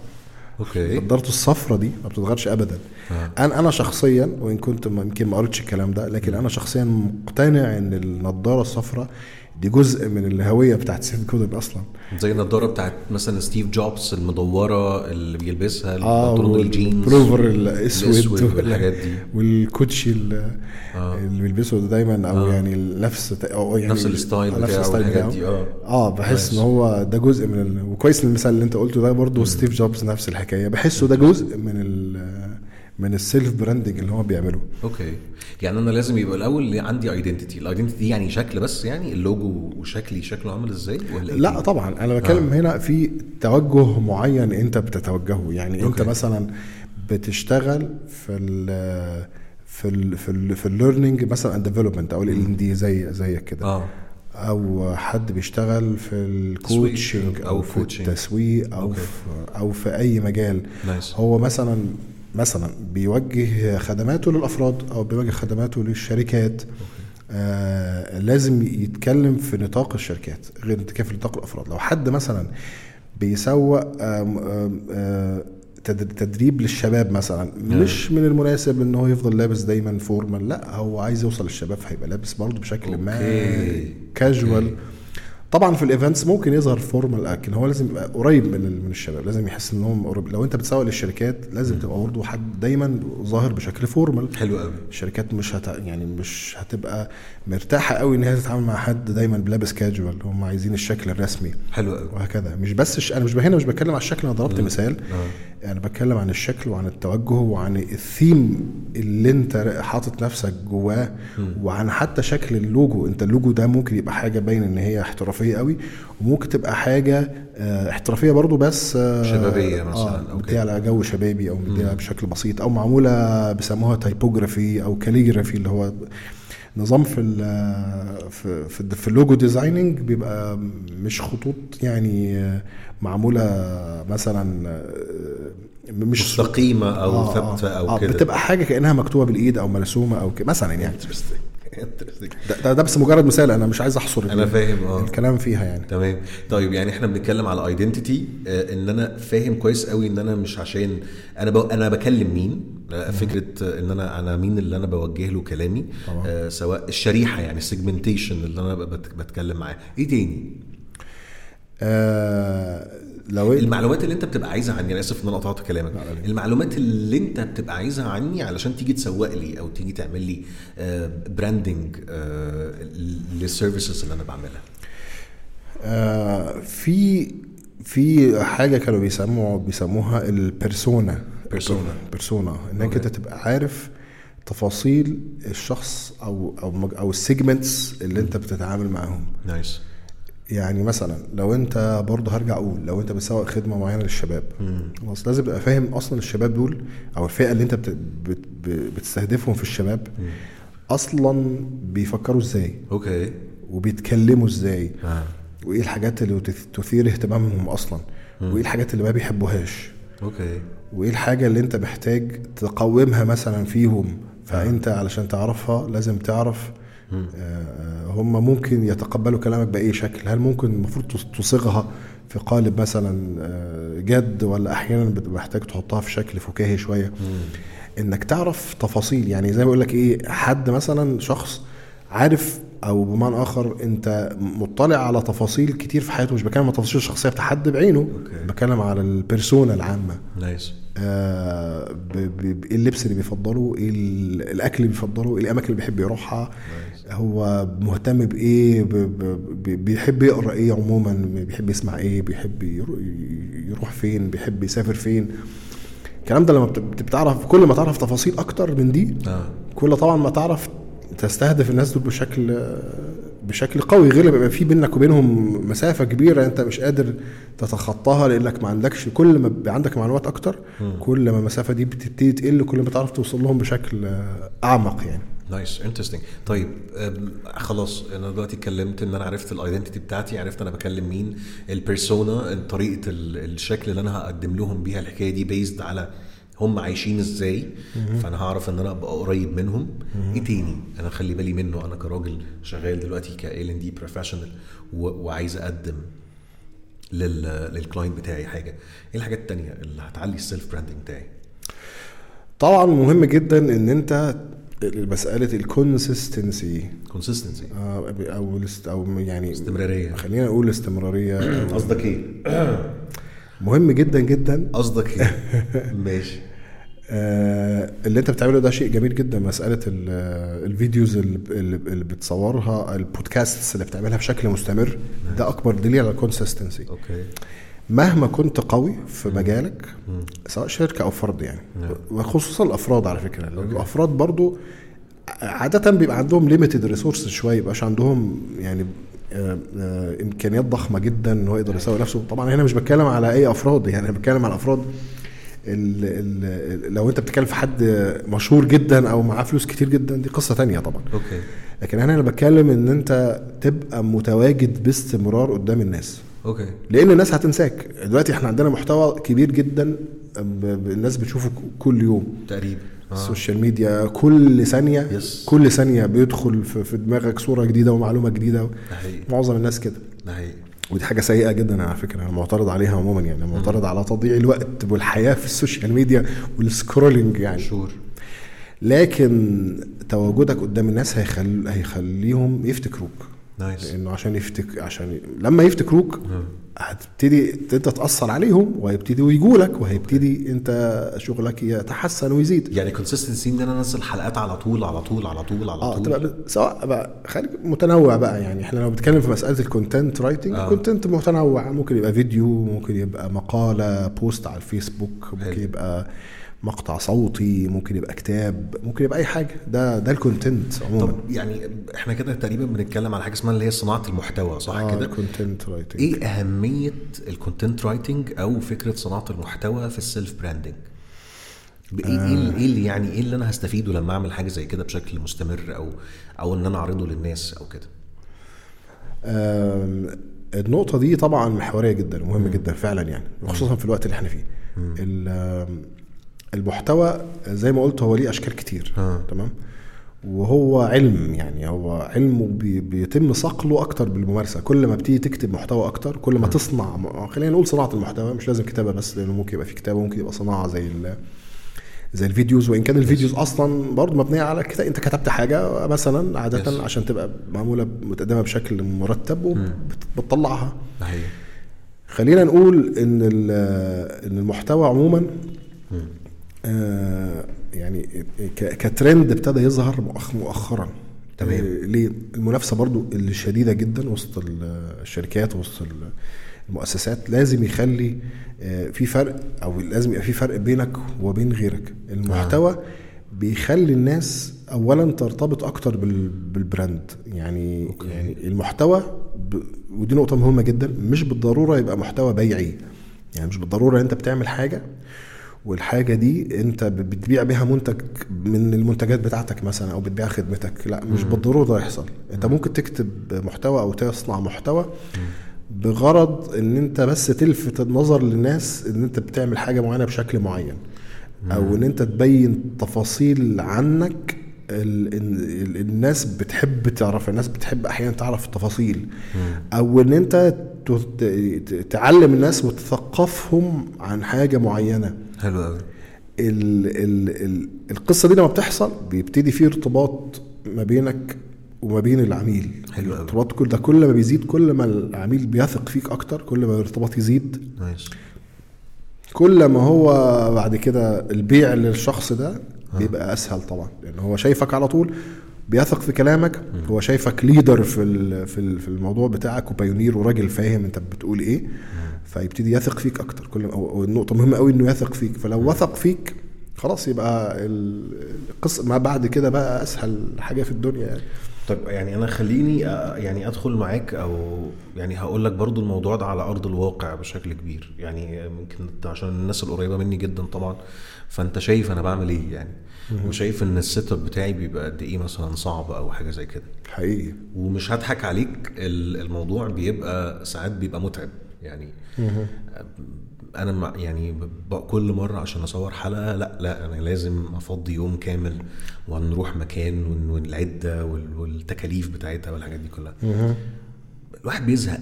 Okay. نظارته الصفرة دي ما بتتغيرش ابدا. آه. أنا أنا شخصيا وإن كنت يمكن ما قريتش الكلام ده لكن أنا شخصيا مقتنع إن النضاره الصفراء دي جزء من الهوية بتاعت سيث جودن أصلا زي النضارة بتاعت مثلا ستيف جوبز المدورة اللي بيلبسها آه والبلوفر الأسود والحاجات دي. والكوتشي ال- آه. اللي بيلبسه ده دايما أو آه. يعني نفس أو يعني نفس ال style نفس بتاعه ال style والحاجات دي، آه. آه بحس إن هو ده جزء من ال... وكويس المثال اللي أنت قلته ده برضه ستيف جوبز نفس الحكاية بحسه ده جزء من ال من ال self branding اللي هو بيعمله okay يعني أنا لازم يبقى الأول عندي identity ال identity يعني شكل بس يعني اللوجو وشكلي شكله عامل إزاي ولا إيه لا تاني؟ طبعا أنا بتكلم آه. هنا في توجه معين أنت بتتوجهه يعني أنت okay. مثلا بتشتغل في ال في ال في ال في ال learning مثلا development أو ال دي زي زيك كده آه أو حد بيشتغل في ال coaching أو أو في. التسويق أو okay. في أو في أي مجال Nice. هو مثلا مثلا بيوجه خدماته للأفراد أو بيوجه خدماته للشركات آه لازم يتكلم في نطاق الشركات غير يتكلم في نطاق الأفراد لو حد مثلا بيسوق آه تد- تدريب للشباب مثلا مش من المناسب إن هو يفضل لابس دايما formal لا هو عايز يوصل للشباب فهيبقى لابس برضه بشكل ما. casual okay. طبعا في ال events ممكن يظهر formal لكن هو لازم يبقى قريب من من الشباب. لازم يحس ان هم قريب. لو أنت بتسوق للشركات لازم تبقى برضه حد دايما ظاهر بشكل formal حلو قوي الشركات مش هت... يعني مش هتبقى مرتاحة قوي إن هي تتعامل مع حد دايما بلابس كاجوال هم عايزين الشكل الرسمي حلو قوي وهكذا. مش بس ش... أنا مش هنا مش بتكلم على الشكل أنا ضربت مثال. أنا بتكلم عن الشكل وعن التوجه وعن الثيم اللي انت حاطط نفسك جواه وعن حتى شكل اللوجو. انت اللوجو ده ممكن يبقى حاجة باين ان هي احترافية قوي وممكن تبقى حاجة آه، احترافية برضو بس آه، شبابية مثلاً، آه okay. مديها على جو شبابي أو مديها بشكل بسيط أو معمولة بيسموها typography أو calligraphy اللي هو نظام في ال في في, ال logo designing بيبقى مش خطوط يعني معمولة مثلا آه، مش مستقيمة أو آه، ثابتة آه، أو آه، كده بتبقى حاجة كأنها مكتوبة بالإيد أو مرسومة أو ك... مثلا يعني. ده, ده, بس مجرد مثال أنا مش عايز أحصر أنا فاهم آه. الكلام فيها يعني. تمام. طيب يعني إحنا بنتكلم على identity إن أنا فاهم كويس قوي إن أنا مش عشان أنا ب... أنا بكلم مين؟ آه، فكرة آه، إن أنا أنا مين اللي أنا بوجه له كلامي؟ طبعا. آه سواء الشريحة يعني ال segmentation اللي أنا بت... بتكلم معاه. إيه تاني؟ آه لو المعلومات اللي انت بتبقى عايزها عني أنا آسف إن أنا قطعت كلامك. المعلومات اللي انت بتبقى عايزها عني علشان تيجي تسوق لي أو تيجي تعمل لي branding لل services اللي أنا بعملها. آه في في حاجة كانوا بيسموا بيسموها ال persona persona. persona إنك. أنت تبقى عارف تفاصيل الشخص أو أو أو ال segments اللي أنت بتتعامل معاهم. nice يعني مثلا لو أنت برضه هرجع أقول لو أنت بتسوق خدمة معينة للشباب خلاص لازم تبقى فاهم أصلا الشباب دول أو الفئة اللي أنت بت بت بتستهدفهم في الشباب أصلا بيفكروا إزاي؟ okay. وبيتكلموا إزاي؟ آه. وإيه الحاجات اللي تث- تثير اهتمامهم أصلا؟ وإيه الحاجات اللي ما بيحبوهاش؟ okay. وإيه الحاجة اللي أنت محتاج تقومها مثلا فيهم؟ فأنت علشان تعرفها لازم تعرف آه، آه، هم ممكن يتقبلوا كلامك بأي شكل. هل ممكن المفروض تص- تصيغها في قالب مثلا آه، جد ولا أحيانا محتاج تحطها في شكل فكاهي شوية؟ إنك تعرف تفاصيل. يعني زي ما بقول لك إيه حد مثلا شخص عارف أو بمعنى آخر أنت مطلع على تفاصيل كتير في حياته مش بتكلم على تفاصيل الشخصية بتاع حد بعينه okay. بتكلم على ال persona العامة. nice. آه، ب- ب- إيه اللبس اللي بيفضله إيه ال- الأكل اللي بيفضله إيه الأماكن اللي بيحب يروحها. هو مهتم بإيه؟ بيحب يقرأ إيه عموما؟ بيحب يسمع إيه؟ بيحب يرو- يروح فين؟ بيحب يسافر فين؟ الكلام ده لما بت- بت- بتعرف كل ما تعرف تفاصيل أكتر من دي آه. كل طبعا ما تعرف تستهدف الناس دول بشكل بشكل قوي غير لما يبقى في بينك وبينهم مسافة كبيرة أنت مش قادر تتخطاها لأنك ما عندكش كل ما بيبقى عندك معلومات أكتر كل ما المسافة دي بتبتدي تقل كل ما تعرف توصل لهم بشكل أعمق يعني. nice interesting طيب خلاص أنا دلوقتي اتكلمت إن أنا عرفت ال identity بتاعتي عرفت أنا بكلم مين ال persona طريقة ال- الشكل اللي أنا هقدم لهم بيها الحكاية دي based على هم عايشين إزاي فأنا هعرف إن أنا أبقى قريب منهم. إيه تاني؟ أنا خلي بالي منه أنا كراجل شغال دلوقتي ك L and D professional وعايز أقدم لل لل client بتاعي حاجة. إيه الحاجات التانية اللي هتعلي ال self branding بتاعي؟ طبعا مهم جدا إن أنت مسألة ال consistency consistency أو الاست- أو يعني استمرارية. خلينا نقول استمرارية. قصدك إيه؟ مهم جدا جدا. قصدك إيه؟ ماشي. آه، اللي أنت بتعمله ده شيء جميل جدا. مسألة ال- الفيديوز اللي اللي بتصورها البودكاست اللي بتعملها بشكل مستمر ده أكبر دليل على ال consistency okay. مهما كنت قوي في مجالك سواء شركة أو فرد يعني. وخصوصا الأفراد على فكرة الأفراد برضو عادة بيبقى عندهم limited resources شوية يبقاش عندهم يعني آه، آه، إمكانيات ضخمة جدا إن هو يقدر يسوق نفسه. طبعا هنا مش بتكلم على أي أفراد يعني أنا بتكلم على أفراد ال ال لو أنت بتتكلم في حد مشهور جدا أو معاه فلوس كتير جدا دي قصة تانية طبعا. okay. لكن أنا أنا بتكلم إن أنت تبقى متواجد باستمرار قدام الناس. okay. لأن الناس هتنساك. دلوقتي إحنا عندنا محتوى كبير جدا الناس بتشوفه كل يوم. تقريبا. آه. السوشيال ميديا كل ثانية yes. كل ثانية بيدخل في, في دماغك صورة جديدة ومعلومة جديدة. معظم الناس كده. ده حقيقي. ودي حاجة سيئة جدا على فكرة أنا معترض عليها عموما يعني معترض على تضييع الوقت والحياة في السوشيال ميديا وال scrolling يعني. sure. لكن تواجدك قدام الناس هيخل... هيخليهم يفتكروك. nice. لأنه عشان يفتك عشان ي- لما يفتكروك هتبتدي أنت تأثر عليهم وهيبتدوا يجوا لك وهيبتدي أنت شغلك يتحسن ويزيد يعني consistency إن أنا أنزل حلقات على طول على طول على طول على آه طول تبقى ب- سواء بقى خليك متنوع بقى يعني إحنا لو بنتكلم في مسألة ال content writing آه. ال content متنوع ممكن يبقى فيديو ممكن يبقى مقالة post على الفيسبوك ممكن. يبقى مقطع صوتي ممكن يبقى كتاب ممكن يبقى أي حاجة. ده ده ال content عموما. طب يعني إحنا كده تقريبا بنتكلم على حاجة اسمها اللي هي صناعة المحتوى صح آه كده؟ ال content writing إيه أهمية ال content writing أو فكرة صناعة المحتوى في ال self branding إيه إيه إيه اللي يعني إيه اللي أنا هستفيده لما أعمل حاجة زي كده بشكل مستمر أو أو إن أنا أعرضه للناس أو كده؟ آم، النقطة دي طبعا محورية جدا ومهمة جدا فعلا يعني وخصوصا في الوقت اللي إحنا فيه. المحتوى زي ما قلت هو ليه أشكال كتير آه. تمام؟ وهو علم يعني هو علم بيتم صقله أكتر بالممارسة. كل ما بتيجي تكتب محتوى أكتر كل ما تصنع م- خلينا نقول صناعة المحتوى مش لازم كتابة بس لأنه ممكن يبقى في كتابة ممكن يبقى صناعة زي زي ال videos وإن كان ال videos أصلا برضه مبنية على كتاب أنت كتبت حاجة مثلا عادة Yes. عشان تبقى معمولة متقدمة بشكل مرتب وبتطلعها خلينا نقول إن إن المحتوى عموما آه يعني ك- كترند ابتدى يظهر مؤخ- مؤخرا. تمام. آه، ليه؟ المنافسة برضو اللي شديدة جدا وسط ال- الشركات وسط ال- المؤسسات لازم يخلي آه، في فرق أو لازم يبقى في فرق بينك وبين غيرك. المحتوى بيخلي الناس اولا ترتبط أكتر بال- بال brand. يعني okay. يعني المحتوى ب... ودي نقطة مهمة جدا مش بالضرورة يبقى محتوى بيعي. يعني مش بالضرورة أنت بتعمل حاجة والحاجة دي انت بتبيع بيها منتج من المنتجات بتاعتك مثلا أو بتبيع خدمتك. لا مش بالضرورة ده يحصل. انت ممكن تكتب محتوى أو تصنع محتوى بغرض إن انت بس تلفت النظر للناس إن انت بتعمل حاجة معينة بشكل معين. أو إن انت تبين تفاصيل عنك ال ال الناس بتحب تعرف الناس بتحب أحيانا تعرف التفاصيل. أو إن انت تعلم الناس وتثقفهم عن حاجة معينة. حلو قوي. ال ال ال القصة دي لما بتحصل بيبتدي في ارتباط ما بينك وما بين العميل. حلو. الارتباط كل ده كل ما بيزيد كل ما العميل بيثق فيك أكتر كل ما الارتباط يزيد. نايس كل ما هو بعد كده البيع للشخص ده بيبقى أسهل طبعا. لأن هو شايفك على طول بيثق في كلامك هو شايفك ليدر في في الموضوع بتاعك وبايونير وراجل فاهم أنت بتقول إيه. فيبتدي يثق فيك أكتر. كل أو- النقطة مهمة قوي إنه يثق فيك. فلو وثق فيك خلاص يبقى ال- القصة ما بعد كده بقى أسهل حاجة في الدنيا يعني. طيب يعني أنا خليني أ- يعني أدخل معاك أو يعني هقول لك برضو الموضوع ده على أرض الواقع بشكل كبير. يعني أنت عشان الناس القريبة مني جدا طبعا فأنت شايف أنا بعمل إيه يعني؟ وشايف إن ال set up بتاعي بيبقى قد إيه مثلا صعب أو حاجة زي كده؟ حقيقي. ومش هضحك عليك ال- الموضوع بيبقى ساعات بيبقى متعب. يعني أنا مع- يعني كل مرة عشان أصور حلقة لأ لأ أنا لازم أفضي يوم كامل ونروح مكان والعدة وال- والتكاليف بتاعتها والحاجات دي كلها. الواحد بيزهق.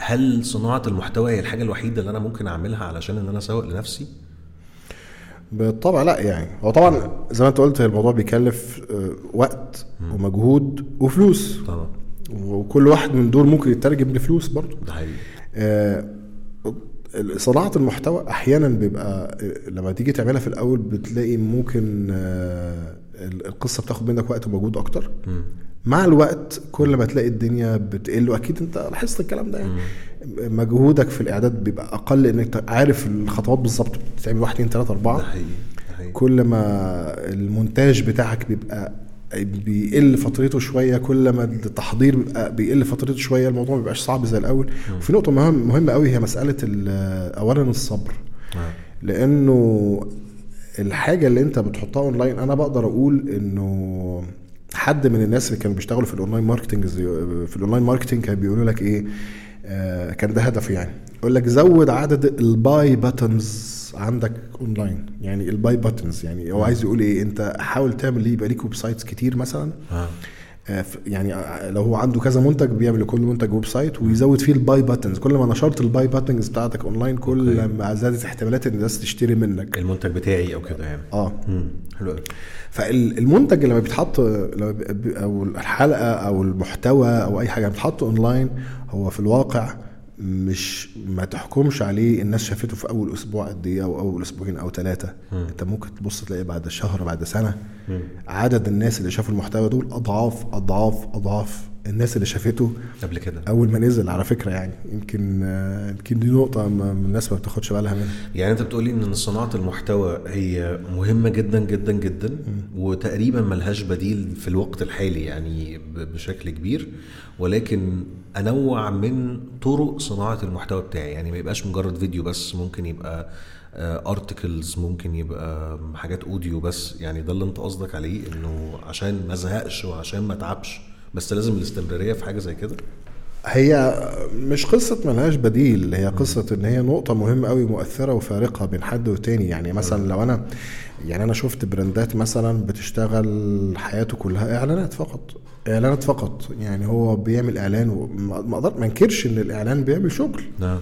هل صناعة المحتوى هي الحاجة الوحيدة اللي أنا ممكن أعملها علشان إن أنا أسوق لنفسي؟ بالطبع لأ يعني. هو طبعا زي ما أنت قلت الموضوع بيكلف آه، وقت ومجهود وفلوس. طبعا. وكل واحد من دول ممكن يترجم لفلوس برضه. ده حقيقي. آه، صناعة المحتوى أحيانا بيبقى آه، لما تيجي تعملها في الأول بتلاقي ممكن آه، القصة بتاخد منك وقت ومجهود أكتر. مع الوقت كل ما تلاقي الدنيا بتقل وأكيد أنت لاحظت الكلام ده يعني. مجهودك في الإعداد بيبقى أقل إنك عارف الخطوات بالظبط بتعمل واحد اتنين تلاتة ده اربعه حقيقي ده حقيقي. كل ما المونتاج بتاعك بيبقى بيقل فترته شوية كل ما التحضير بيبقى بيقل فترته شوية الموضوع ما بيبقاش صعب زي الأول. وفي نقطة مهم مهمة قوي هي مسألة ال- اولا الصبر. آه. لأنه الحاجة اللي أنت بتحطها أونلاين أنا بقدر أقول إنه حد من الناس اللي كانوا بيشتغلوا في ال online marketing في ال online marketing كانوا بيقولوا لك إيه؟ آه كان ده هدف يعني. يقول لك زود عدد ال buy buttons عندك اونلاين يعني ال buy buttons يعني هو عايز يقول إيه؟ أنت حاول تعمل ليه؟ يبقى ليك websites كتير مثلا. آه. آه، يعني آه، لو هو عنده كذا منتج بيعمل لكل منتج website ويزود فيه ال buy buttons كل ما نشرت ال buy buttons بتاعتك اونلاين كل. ما زادت احتمالات إن الناس تشتري منك. المنتج بتاعي أو كده يعني. آه. حلو فالمنتج لما بيتحط أو الحلقة أو المحتوى أو أي حاجة بتتحط اونلاين هو في الواقع مش ما تحكمش عليه الناس شافته في أول أسبوع قد إيه أو أول أسبوعين أو ثلاثة أنت ممكن تبص تلاقي بعد شهر بعد سنة عدد الناس اللي شافوا المحتوى دول أضعاف أضعاف أضعاف الناس اللي شافته قبل كده. أول ما نزل على فكرة يعني. يمكن يمكن دي نقطة ما- الناس ما بتاخدش بالها منها. يعني أنت بتقولي إن صناعة المحتوى هي مهمة جدا جدا جدا وتقريبا ملهاش بديل في الوقت الحالي يعني بشكل كبير. ولكن أنوّع من طرق صناعة المحتوى بتاعي. يعني ما يبقاش مجرد فيديو بس ممكن يبقى articles ممكن يبقى حاجات audio بس. يعني ده اللي أنت قصدك عليه إنه عشان ما ازهقش وعشان ما اتعبش بس لازم الاستمرارية في حاجة زي كده؟ هي مش قصة ملهاش بديل هي قصة إن هي نقطة مهمة قوي مؤثرة وفارقة بين حد والتاني. يعني مثلا لو أنا يعني أنا شفت brandات مثلا بتشتغل حياته كلها إعلانات فقط. إعلانات فقط. يعني هو بيعمل إعلان وما ما أقدر ما انكرش إن الإعلان بيعمل شغل. نعم.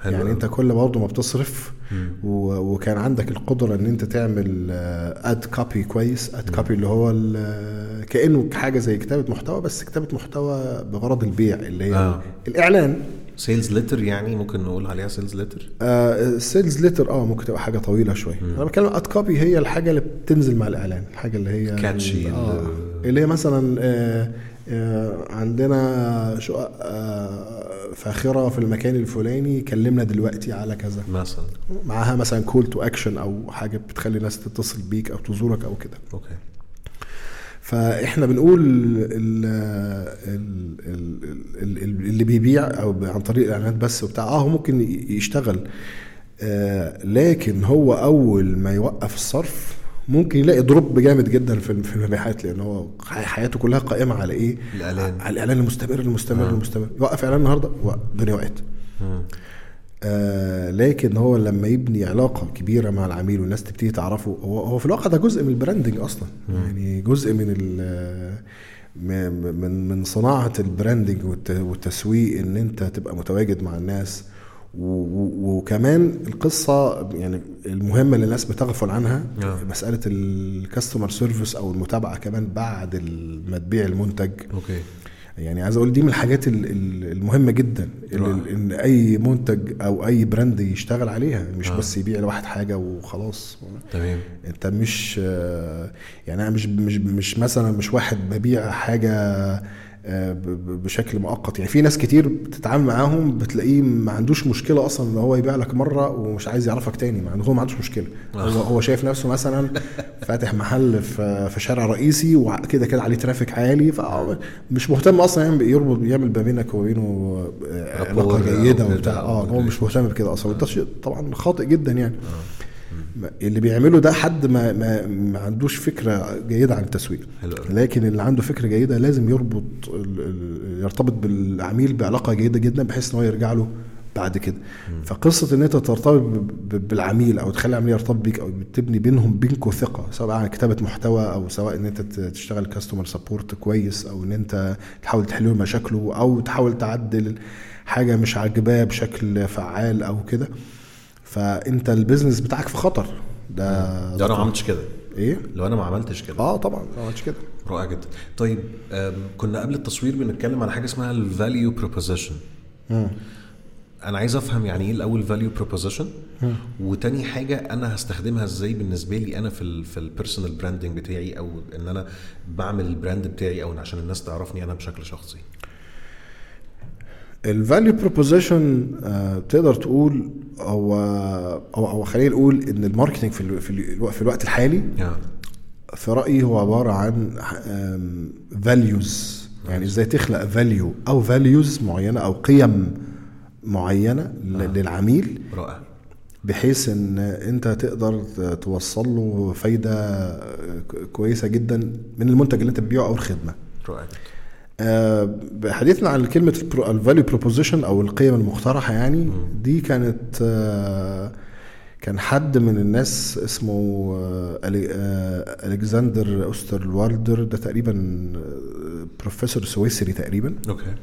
حلو يعني. أنت كل برضه ما بتصرف و- وكان عندك القدرة إن أنت تعمل ad copy كويس. ad copy اللي هو ال- كأنه حاجة زي كتابة محتوى بس كتابة محتوى بغرض البيع اللي هي آه. الإعلان. sales letter يعني ممكن نقول عليها sales letter sales letter آه ممكن تبقى حاجة طويلة شوية أنا بتكلم ad copy هي الحاجة اللي بتنزل مع الإعلان الحاجة اللي هي Catchy آه ال- اللي هي مثلا آه آه عندنا شقق آه فاخرة في المكان الفلاني كلمنا دلوقتي على كذا. مثلا. معاها مثلا call to action أو حاجة بتخلي الناس تتصل بيك أو تزورك أو كده. okay. فإحنا بنقول ال ال ال ال اللي بيبيع أو عن طريق الإعلانات بس وبتاع آه هو ممكن يشتغل. آه لكن هو أول ما يوقف الصرف ممكن يلاقي drop جامد جدا في في المبيعات لأن هو حي- حياته كلها قائمة على إيه؟ الإعلان. على الإعلان المستمر المستمر المستمر. يوقف إعلان النهارده الدنيا وقعت. آه لكن هو لما يبني علاقة كبيرة مع العميل والناس تبتدي تعرفه هو هو في الواقع ده جزء من ال branding أصلا. يعني جزء من من من صناعة ال branding والت- والتسويق إن أنت تبقى متواجد مع الناس. وكمان القصة يعني المهمة اللي الناس بتغفل عنها آه. مسألة ال customer service أو المتابعة كمان بعد ما تبيع المنتج. okay. يعني عايز أقول دي من الحاجات ال- ال- المهمة جدا إن أي منتج أو أي brand يشتغل عليها مش آه. بس يبيع لواحد حاجة وخلاص. تمام. أنت مش آه، يعني أنا مش مش مش مثلا مش واحد ببيع حاجة بشكل مؤقت. يعني في ناس كتير بتتعامل معاهم بتلاقيه ما عندوش مشكلة أصلا إن هو يبيع لك مرة ومش عايز يعرفك تاني ما عنده هو ما عندوش مشكلة. هو هو شايف نفسه مثلا فاتح محل في شارع رئيسي وكده كده عليه ترافيك عالي فمش مهتم أصلا يعمل يربط يعمل ما بينك وبينه آه، علاقة جيدة وبتاع. آه هو مش مهتم بكده أصلا. وده شيء طبعا خاطئ جدا يعني. اللي بيعمله ده حد ما ما, ما عندوش فكرة جيدة عن التسويق. حلو. لكن اللي عنده فكرة جيدة لازم يربط يرتبط بالعميل بعلاقة جيدة جدا بحيث إن هو يرجع له بعد كده. فقصة إن أنت ترتبط بالعميل أو تخلي العميل يرتبط بيك أو تبني بينهم بينكوا ثقة سواء عن كتابة محتوى أو سواء إن أنت تشتغل كاستمر سبورت كويس أو إن أنت تحاول تحل له مشاكله أو تحاول تعدل حاجة مش عاجباه بشكل فعال أو كده. فأنت ال business بتاعك في خطر. ده ده أنا ما عملتش كده. إيه؟ لو أنا ما عملتش كده. آه طبعا. ما عملتش كده. رائع جدا. طيب كنا قبل التصوير بنتكلم على حاجة اسمها ال value proposition أنا عايز أفهم يعني إيه الأول value proposition وتاني حاجة أنا هستخدمها إزاي بالنسبة لي أنا في ال في ال personal branding بتاعي أو إن أنا بعمل ال brand بتاعي أو عشان الناس تعرفني أنا بشكل شخصي؟ ال value proposition تقدر تقول هو أو أو خلينا نقول إن ال marketing في في ال- في الوقت الحالي يا في رأيي هو عبارة عن values يعني إزاي تخلق value أو values معينة أو قيم معينة ل- للعميل رائع. بحيث إن أنت تقدر توصل له فايدة كويسة جدا من المنتج اللي أنت بتبيعه أو الخدمة. رائع جدا. آه، حديثنا عن كلمة ال value proposition أو القيم المقترحة يعني دي كانت آه، كان حد من الناس اسمه آه، آه، ألكسندر أوسترفالدر ده تقريبا آه، بروفيسور سويسري تقريبا. okay.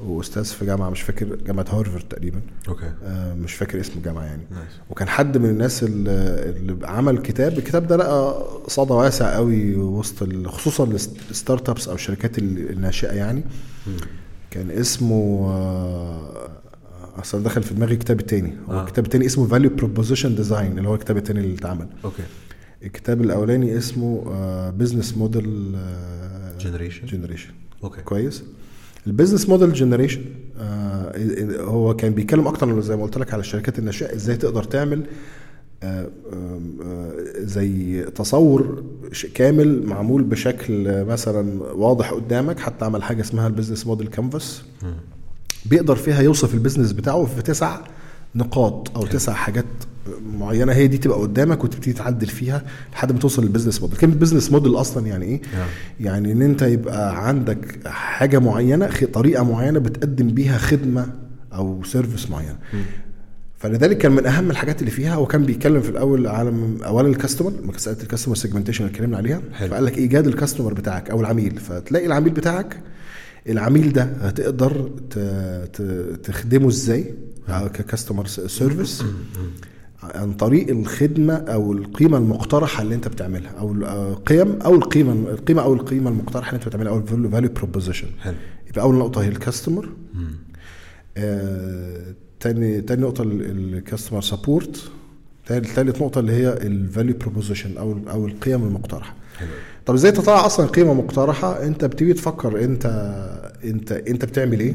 وأستاذ في جامعة مش فاكر جامعة هارفارد تقريبا. okay. آه، مش فاكر اسم الجامعة يعني. nice. وكان حد من الناس اللي عمل كتاب الكتاب ده لقى صدى واسع قوي وسط خصوصا ال startups أو الشركات ال- الناشئة يعني. كان اسمه آه، دخل في دماغي الكتاب التاني. هو آه. الكتاب التاني اسمه value proposition design اللي هو الكتاب التاني اللي اتعمل. okay. الكتاب الأولاني اسمه business model generation. generation okay. كويس؟ ال business model generation هو كان بيتكلم أكتر زي ما قلت لك على الشركات الناشئه إزاي تقدر تعمل آه، آه، زي تصور كامل معمول بشكل آه، مثلا واضح قدامك حتى عمل حاجة اسمها ال business model canvas. بيقدر فيها يوصف ال business بتاعه في تسع نقاط أو تسع حاجات معينة هي دي تبقى قدامك وتبتدي تعدل فيها لحد ما توصل لل business model كلمة business model أصلا يعني إيه؟ نعم. يعني إن أنت يبقى عندك حاجة معينة طريقة معينة بتقدم بيها خدمة أو service معين. فلذلك كان من أهم الحاجات اللي فيها هو كان بيتكلم في الأول على أولا ال customer مساله ال customer segmentation اللي اتكلمنا عليها. حلو. فقال لك إيجاد ال customer بتاعك أو العميل. فتلاقي العميل بتاعك العميل ده هتقدر تخدمه إزاي؟ ك customer service عن طريق الخدمة أو القيمة المقترحة اللي أنت بتعملها أو القيم أو القيمة القيمة أو القيمة المقترحة اللي أنت بتعملها أو ال value proposition يبقى أول نقطة هي ال customer آه، تاني تاني نقطة ال customer support ثالث نقطة اللي هي ال value proposition أو أو القيم المقترحة. حلو. طب إزاي تطلع أصلا قيمة مقترحة؟ أنت بتيجي تفكر أنت أنت أنت بتعمل إيه؟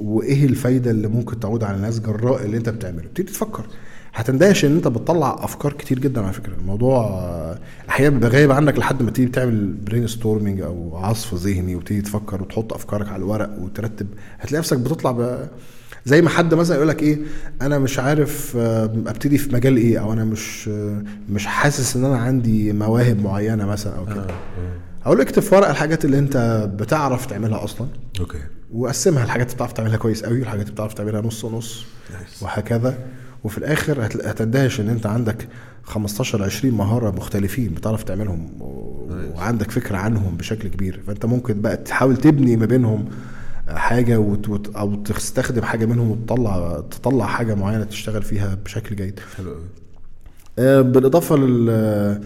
وإيه الفايدة اللي ممكن تعود على الناس جراء اللي أنت بتعمله؟ بتبتدي تفكر. هتندهش إن أنت بتطلع أفكار كتير جدا على فكرة. الموضوع آه، أحيانا بيبقى غايب عنك لحد ما تيجي تعمل brainstorming أو عصف ذهني وتيجي تفكر وتحط أفكارك على الورق وترتب. هتلاقي نفسك بتطلع ب... زي ما حد مثلا يقول لك إيه أنا مش عارف آه، أبتدي في مجال إيه أو أنا مش آه، مش حاسس إن أنا عندي مواهب معينة مثلا أو كده. هقول لك اكتب في ورقة الحاجات اللي أنت بتعرف تعملها أصلا. أوكي. وقسمها الحاجات اللي بتعرف تعملها كويس قوي والحاجات اللي بتعرف تعملها نص نص Nice. وهكذا. وفي الآخر هتندهش إن أنت عندك 15 20 مهارة مختلفين بتعرف تعملهم. وعندك فكرة عنهم بشكل كبير. فأنت ممكن بقى تحاول تبني ما بينهم حاجة وت... وت... أو تستخدم حاجة منهم وتطلع تطلع حاجة معينة تشتغل فيها بشكل جيد. حلو قوي آه، بالإضافة لل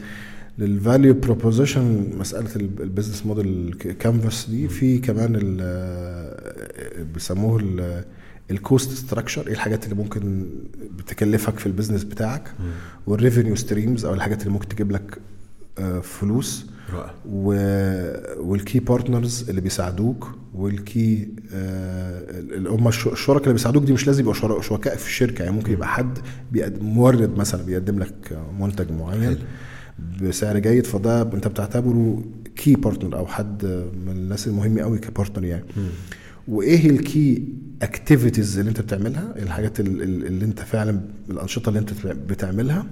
لل value proposition مسألة ال- ال business model canvas دي في كمان آه، بيسموه ال- ال cost structure إيه الحاجات اللي ممكن بتكلفك في ال business بتاعك؟ وال revenue streams أو الحاجات اللي ممكن تجيب لك آه، فلوس. رائع. و... وال key partners اللي بيساعدوك وال key آه، اللي هم الش- الشركاء اللي بيساعدوك دي مش لازم يبقوا شركاء في الشركة. يعني ممكن يبقى حد بيقدم مورد مثلا بيقدم لك منتج معين بسعر جيد فده انت بتعتبره key partner أو حد من الناس المهمة قوي ك partner يعني. وإيه ال key activities اللي انت بتعملها الحاجات ال- ال- اللي انت فعلا الأنشطة اللي انت بتعملها.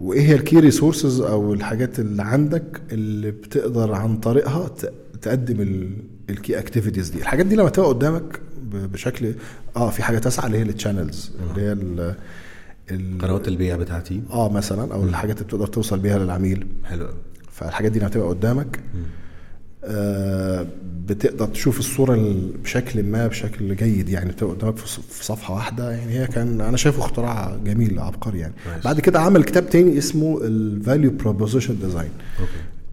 وإيه هي ال key resources أو الحاجات اللي عندك اللي بتقدر عن طريقها تقدم ال key activities دي. الحاجات دي لما تبقى قدامك بشكل آه في حاجة تاسعة اللي هي ال channels اللي هي ال- قنوات البيع بتاعتي. آه مثلا أو الحاجات اللي بتقدر توصل بيها للعميل. حلو. فالحاجات دي لما تبقى قدامك آه بتقدر تشوف الصورة ال- بشكل ما بشكل جيد يعني بتبقى قدامك في صفحة واحدة. يعني هي كان أنا شايفه اختراع جميل عبقري يعني. Nice. بعد كده عمل كتاب تاني اسمه ال value proposition design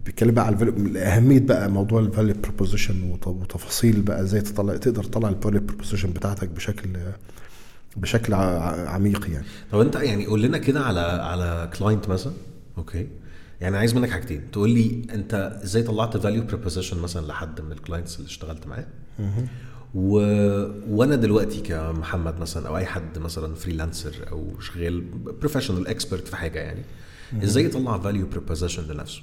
بيتكلم بقى على أهمية بقى موضوع ال value proposition وتفاصيل بقى إزاي تطلع تقدر تطلع ال value proposition بتاعتك بشكل بشكل عميق يعني. طب أنت يعني قول لنا كده على على client مثلا. okay. يعني عايز منك حاجتين. تقول لي انت إزاي طلعت value proposition مثلا لحد من ال clients اللي اشتغلت معاه؟ و... وأنا دلوقتي كمحمد مثلا أو أي حد مثلا freelancer أو شغال professional expert في حاجة يعني إزاي يطلع value proposition لنفسه؟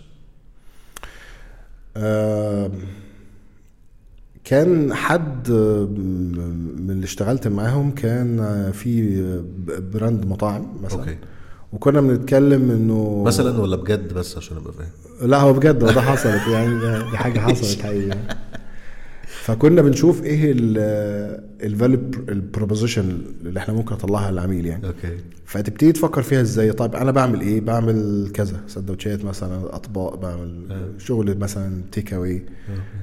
كان حد من اللي اشتغلت معاهم كان في brand مطاعم مثلا. okay. وكنا بنتكلم إنه مثلا ولا بجد بس عشان أبقى فاهم؟ لا هو بجد هو ده حصلت يعني دي حاجة حصلت حقيقي فكنا بنشوف إيه ال value ال proposition اللي إحنا ممكن نطلعها للعميل يعني. okay. فتبتدي تفكر فيها إزاي؟ طيب أنا بعمل إيه؟ بعمل كذا سندوتشات مثلا أطباق بعمل آه. شغل مثلا take away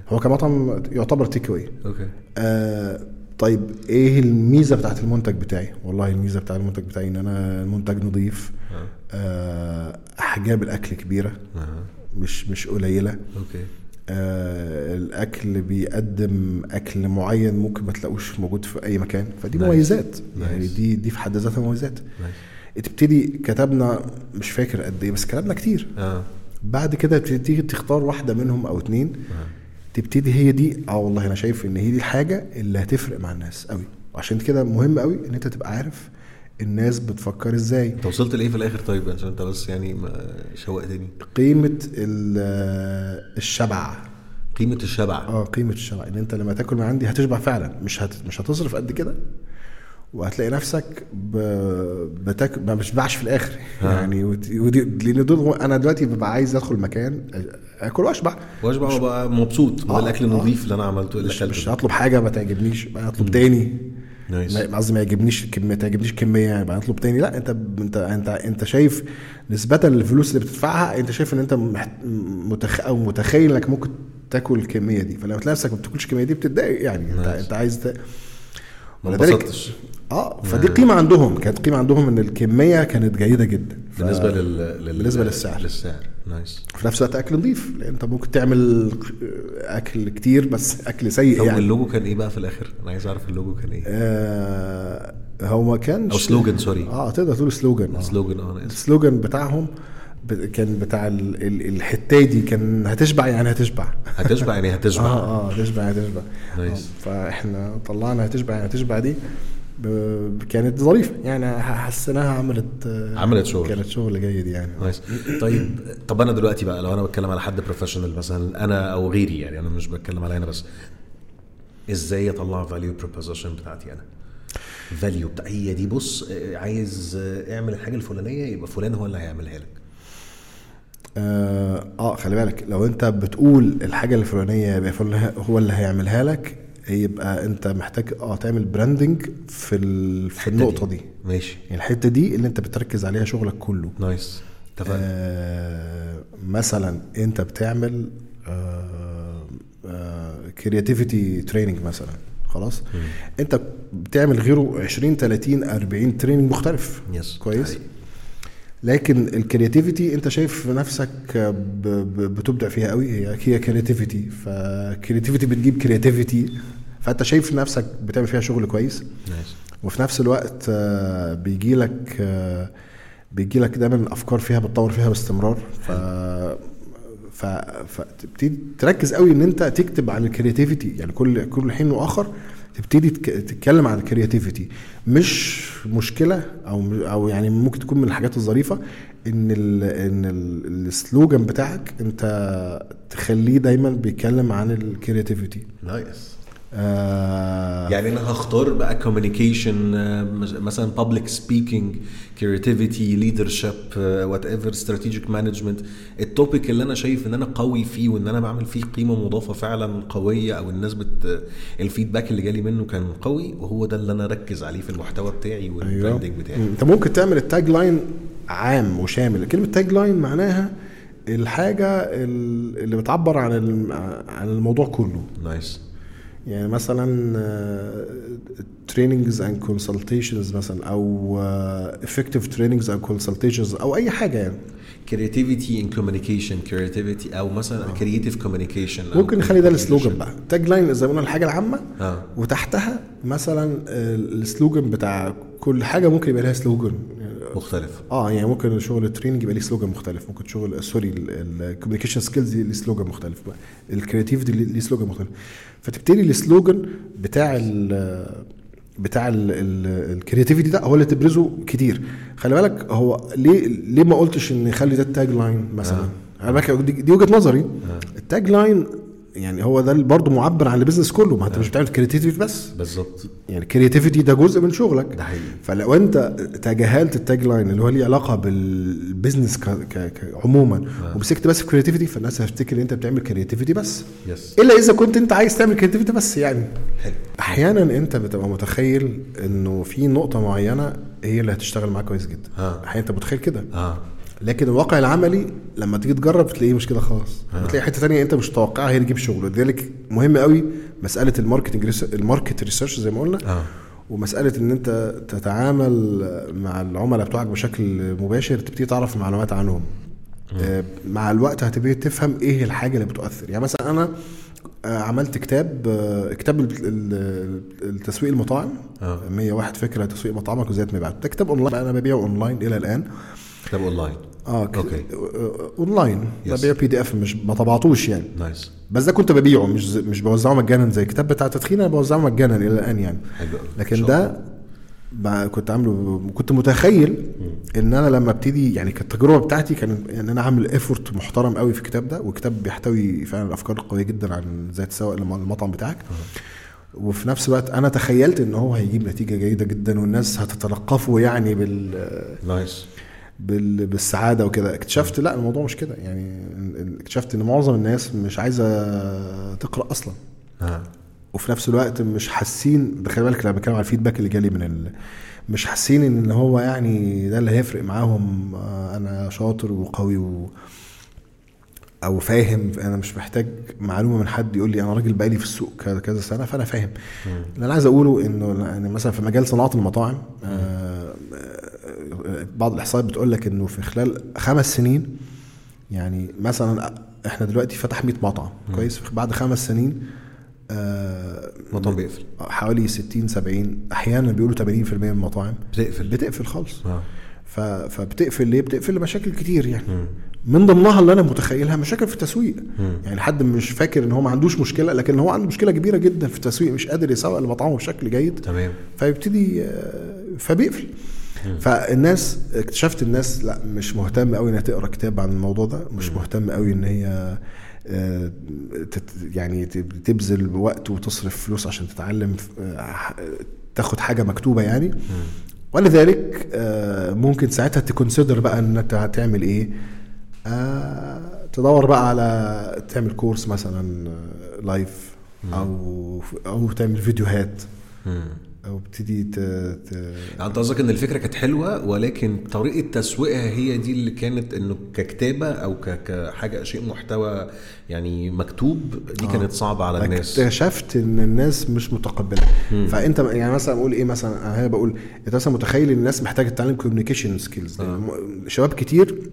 هو كمطعم يعتبر take away okay. آه طيب إيه الميزة بتاعت المنتج بتاعي؟ والله الميزة بتاع المنتج بتاعي إن أنا المنتج نظيف. احجام الاكل كبيرة. آه. مش مش قليلة. okay. آه الأكل بيقدم أكل معين ممكن ما تلاقوش موجود في أي مكان. فدي. مميزات. يعني. دي دي في حد ذاتها مميزات. نايس تبتدي كتبنا مش فاكر قد إيه بس كتبنا كتير. أه. بعد كده تبتدي تختار واحدة منهم أو اتنين. آه. تبتدي هي دي. آه والله أنا شايف إن هي دي الحاجة اللي هتفرق مع الناس قوي وعشان كده مهم قوي إن أنت تبقى عارف الناس بتفكر إزاي. انت وصلت لإيه في الآخر طيب؟ عشان انت بس يعني ما شوقتني. قيمة ال- الشبع. قيمة الشبع. آه قيمة الشبع. إن أنت لما تاكل من عندي هتشبع فعلا. مش هت... مش هتصرف قد كده. وهتلاقي نفسك ب... بتاكل ما بتشبعش في الآخر. آه. يعني ودي... ودي... لأن دول أنا دلوقتي ببقى عايز أدخل مكان آكل وأشبع. وأشبع وأبقى مبسوط. آه، الاكل آه. النظيف اللي أنا عملته اللي مش, هطلب حاجة ما تعجبنيش. اطلب تاني. نايس ما- قصدي ما يعجبنيش كميه ما تعجبنيش كمية يعني اطلب تاني لا انت انت انت انت شايف نسبة للفلوس اللي بتدفعها انت شايف ان انت. متخ... أو متخيل انك ممكن تاكل الكميه دي فلما تلاقي نفسك ما بتاكلش الكميه دي بتتضايق يعني انت. انت عايز ت... ما انبسطتش آه فدي قيمة عندهم كانت قيمة عندهم إن الكمية كانت جيدة جدا. بالنسبة لل... لل... بالنسبة للسعر. للسعر. nice في نفس الوقت أكل نظيف لأن أنت ممكن تعمل أكل كتير بس أكل سيء طب يعني. واللوجو كان إيه بقى في الآخر؟ أنا عايز أعرف اللوجو كان إيه. آه هو ما كانش أو slogan sorry آه تقدر تقول slogan آه. slogan آه ال slogan بتاعهم كان بتاع ال- ال- الحتة دي كان هتشبع يعني هتشبع. هتشبع يعني هتشبع. آه آه هتشبع يعني هتشبع. nice. آه، فإحنا طلعنا هتشبع يعني هتشبع دي. كانت ظريفة. يعني حسيناها عملت آه، عملت شغل. كانت شغل جيد يعني. nice. طيب طب أنا دلوقتي بقى لو أنا بتكلم على حد professional مثلا أنا أو غيري يعني أنا مش بتكلم عليا أنا بس إزاي أطلع value proposition بتاعتي أنا؟ value بتاع هي دي بص آه، عايز آه، اعمل الحاجة الفلانية يبقى فلان هو اللي هيعملها لك. آه, آه خلي بالك لو أنت بتقول الحاجة الفلانية يبقى هو اللي هيعملها لك يبقى أنت محتاج آه تعمل branding في. في النقطة دي. ماشي. يعني الحتة دي اللي أنت بتركز عليها شغلك كله. nice. اتفقنا. آه مثلا أنت بتعمل creativity training مثلا. خلاص؟ أنت بتعمل غيره 20 30 40 training مختلف. yes كويس؟ حقيقي. لكن ال creativity انت شايف نفسك بتبدع فيها قوي؟ هي هي creativity ف creativity بتجيب creativity فأنت شايف نفسك بتعمل فيها شغل كويس؟ وفي نفس الوقت بيجي لك بيجي لك دايما أفكار فيها بتطور فيها باستمرار. ف ف فتبتدي تركز قوي إن أنت تكتب عن ال creativity يعني كل كل حين وآخر تبتدي تك- تتكلم عن ال creativity مش مشكلة أو أو يعني ممكن تكون من الحاجات الظريفة إن ال إن ال- ال slogan بتاعك أنت تخليه دايما بيتكلم عن ال creativity nice آه يعني أنا هختار بقى communication مثلا public speaking creativity leadership whatever strategic management ال topic اللي أنا شايف إن أنا قوي فيه وإن أنا بعمل فيه قيمة مضافة فعلا قوية أو الناس بت ال feedback اللي جالي منه كان قوي وهو ده اللي أنا أركز عليه في المحتوى بتاعي وال branding بتاعي. مم. أنت ممكن تعمل ال tagline عام وشامل. كلمة tagline معناها الحاجة ال- اللي بتعبر عن عن الموضوع كله. nice يعني مثلا trainings and consultations مثلا أو effective trainings and consultations أو أي حاجة يعني. creativity in communication creativity أو مثلا creative communication ممكن نخلي ده ال slogan بقى. tagline زي ما قلنا الحاجة العامة. آه. وتحتها مثلا آه، ال slogan بتاع كل حاجة ممكن يبقى لها slogan مختلف. آه يعني ممكن شغل ال training يبقى ليه slogan مختلف. ممكن شغل sorry ال communication skills ليه slogan مختلف. ال creativity ليه slogan مختلف. فتبتدي ال slogan بتاع ال بتاع ال creativity ده هو اللي تبرزه كتير. خلي بالك هو ليه ليه ما قلتش إن خلي ده ال tagline مثلا؟ آه. بالك دي, دي وجهة نظري. ال tagline يعني هو ده برضه معبر عن ال business كله. ما انت مش بتعمل creativity بس. بالظبط. يعني ال creativity ده جزء من شغلك. ده حقيقي. فلو انت تجاهلت ال tagline اللي هو ليه علاقة بال business ك... ك... ك... عموما آه. ومسكت بس في creativity فالناس هتفتكر إن انت بتعمل creativity بس. yes إلا إذا كنت أنت عايز تعمل creativity بس يعني. حلو. أحيانا أنت بتبقى متخيل إنه في نقطة معينة هي اللي هتشتغل معاك كويس جدا. آه. أحيانا أنت متخيل كده. لكن الواقع العملي لما تيجي تجرب تلاقيه مش كده خالص. آه. بتلاقي حتة تانية انت مش متوقعها هي اللي تجيب شغل. ولذلك مهم قوي مسألة ال marketing ال market research زي ما قلنا. آه. ومسألة إن أنت تتعامل مع العملاء بتوعك بشكل مباشر تبتدي تعرف معلومات عنهم. آه، مع الوقت هتبتدي تفهم إيه الحاجة اللي بتؤثر. يعني مثلا أنا آه، عملت كتاب آه، كتاب ال- ال- التسويق المطاعم. آه. 101 فكرة تسويق مطعمك وإزاي تبيع ده كتاب أونلاين. أنا ببيعه أونلاين إلى الآن. كتاب أونلاين. آه ك- okay. آه، أونلاين. ببيع PDF مش ما طبعتوش يعني. nice بس ده كنت ببيعه مش زي- مش بوزعه مجانا زي الكتاب بتاع التدخين أنا بوزعه مجانا إلى الآن يعني. حلو. لكن ده بقى كنت عامله كنت متخيل إن أنا لما ابتدي يعني كانت التجربة بتاعتي كان إن أنا عامل effort محترم قوي في الكتاب ده والكتاب بيحتوي فعلا افكار قويه جدا عن إزاي تسوق المطعم بتاعك. وفي نفس الوقت أنا تخيلت إن هو هيجيب نتيجة جيدة جدا والناس هتتلقفه يعني بال نايس بالسعادة وكده. اكتشفت لا الموضوع مش كده. يعني اكتشفت إن معظم الناس مش عايزة تقرأ أصلا. آه. وفي نفس الوقت مش حاسين خلي بالك لما بتكلم على الفيدباك اللي جالي من ال... مش حاسين إن هو يعني ده اللي هيفرق معاهم آه، أنا شاطر وقوي و... أو فاهم أنا مش محتاج معلومة من حد يقول لي أنا راجل بقالي في السوق كذا كذا سنة فأنا فاهم. اللي أنا عايز أقوله إنه يعني مثلا في مجال صناعة المطاعم آه، آه، بعض الإحصائيات بتقول لك إنه في خلال خمس سنين يعني مثلا إحنا دلوقتي فتح 100 مطعم كويس؟ بعد خمس سنين آه، مطعم بيقفل. حوالي 60 70 أحيانا بيقولوا 80% من المطاعم بتقفل. بتقفل خالص. ف... فبتقفل ليه؟ بتقفل لمشاكل كتير يعني. من ضمنها اللي أنا متخيلها مشاكل في التسويق. يعني حد مش فاكر إن هو ما عندوش مشكلة لكن هو عنده مشكلة كبيرة جدا في التسويق مش قادر يسوق لمطعمه بشكل جيد. تمام. فيبتدي آه، فبيقفل. فالناس اكتشفت الناس لا مش مهتم قوي إنها تقرأ كتاب عن الموضوع ده مش مهتم قوي إن هي آه، يعني تب- تبذل وقت وتصرف فلوس عشان تتعلم آه، تاخد حاجة مكتوبة يعني. ولذلك آه، ممكن ساعتها تكونسيدر بقى إن أنت هتعمل إيه؟ تدور بقى على تعمل كورس مثلا لايف أو أو تعمل فيديوهات. أو ابتدي ت... ت... يعني أنت قصدك إن الفكرة كانت حلوة ولكن طريقة تسويقها هي دي اللي كانت إنه ككتابة أو ك- كحاجة شيء محتوى يعني مكتوب دي كانت صعبة على الناس. اكتشفت إن الناس مش متقبلة. فأنت يعني مثلا أقول إيه مثلا أنا بقول أنت مثلا متخيل الناس محتاجة تتعلم communication skills شباب كتير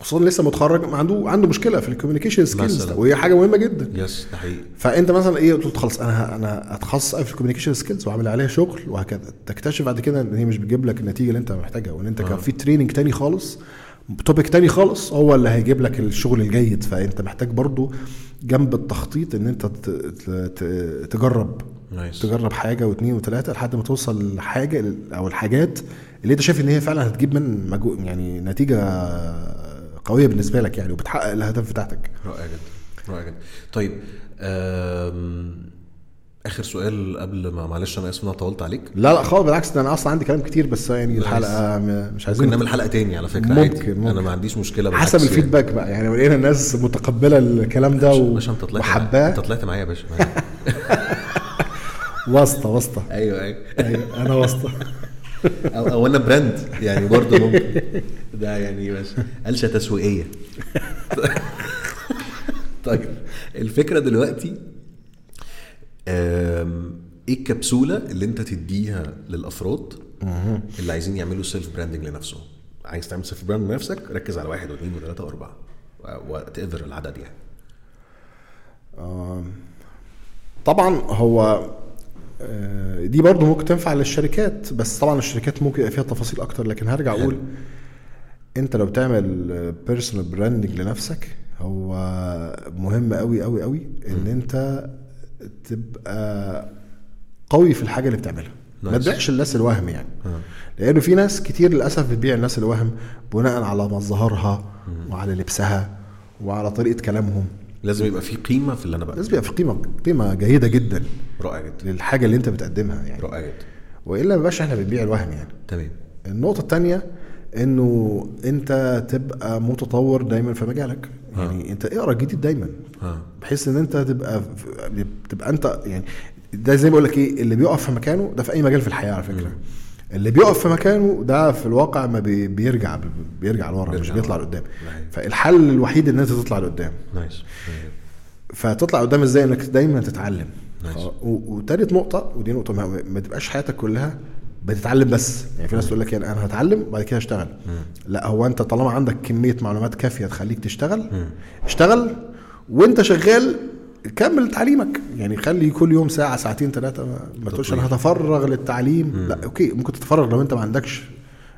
خصوصا لسه متخرج عنده عنده مشكلة في ال communication skills. وهي حاجة مهمة جدا. yes ده حقيقي. فأنت مثلا إيه قلت خلاص أنا أنا هتخصص في ال communication skills وأعمل عليها شغل وهكذا. تكتشف بعد كده إن هي مش بتجيب لك النتيجة اللي أنت محتاجها وإن أنت كان في training تاني خالص topic تاني خالص هو اللي هيجيب لك الشغل الجيد. فأنت محتاج برضو جنب التخطيط إن أنت تجرب nice تجرب حاجة واثنين وثلاثه لحد ما توصل لحاجة أو الحاجات اللي أنت شايف إن هي فعلا هتجيب من يعني نتيجة قوية بالنسبة لك يعني وبتحقق الأهداف بتاعتك رائع جدا رائع جدا طيب آخر سؤال قبل ما معلش أنا آسف إن أنا طولت عليك لا لا خالص بالعكس ده أنا أصلا عندي كلام كتير بس يعني الحلقة مش عايزين ممكن نعمل حلقة تاني على فكرة ممكن- عادي. ممكن. أنا ما عنديش مشكلة حسب بالعكس يعني. الفيدباك بقى يعني لقينا الناس متقبلة الكلام ده و- باشا أنت طلعت وحباه أنت طلعت معايا يا باشا. واسطة واسطة أيوه أيوه أيوه أنا واسطة أو, أو أنا براند يعني برضه ممكن. ده يعني بس قلشة تسويقية. طيب الفكرة دلوقتي إيه الكبسولة اللي أنت تديها للأفراد اللي عايزين يعملوا self branding لنفسهم؟ عايز تعمل self brand لنفسك ركز على واحد واثنين وثلاثه وأربعة whatever العدد يعني. طبعا هو دي برضو ممكن تنفع للشركات بس طبعا الشركات ممكن يبقى فيها تفاصيل أكتر لكن هرجع أقول أنت لو بتعمل personal branding لنفسك هو مهم قوي قوي قوي إن أنت تبقى قوي في الحاجة اللي بتعملها. ما. تبيعش الناس الوهم يعني. لأنه في ناس كتير للأسف بتبيع الناس الوهم بناء على مظهرها وعلى لبسها وعلى طريقة كلامهم. لازم يبقى في قيمة في اللي أنا بقى لازم يبقى في قيمة قيمة جيدة جدا. رائع جدا. للحاجة اللي أنت بتقدمها يعني. رائع جدا. وإلا ما بقاش إحنا بنبيع الوهم يعني. تمام. النقطة الثانية إنه أنت تبقى متطور دايما في مجالك. يعني أنت اقرأ جديد دايما. ها. بحيث إن أنت تبقى تبقى أنت يعني ده زي ما بقول لك إيه اللي بيقف في مكانه ده في أي مجال في الحياة على فكرة. اللي بيقف في مكانه ده في الواقع ما بي بيرجع بيرجع لورا مش بيطلع. لقدام. فالحل الوحيد إن أنت تطلع لقدام. نايس. فتطلع قدام إزاي؟ إنك دايما تتعلم. وتالت نقطة ودي نقطة مهمه ما تبقاش حياتك كلها بتتعلم بس. يعني في ناس تقول لك يعني أنا هتعلم وبعد كده أشتغل. لا هو أنت طالما عندك كمية معلومات كافية تخليك تشتغل اشتغل وأنت شغال كمل تعليمك. يعني خلي كل يوم ساعة ساعتين ثلاثة ما, تقولش أنا هتفرغ للتعليم. لا أوكي ممكن تتفرغ لو أنت ما عندكش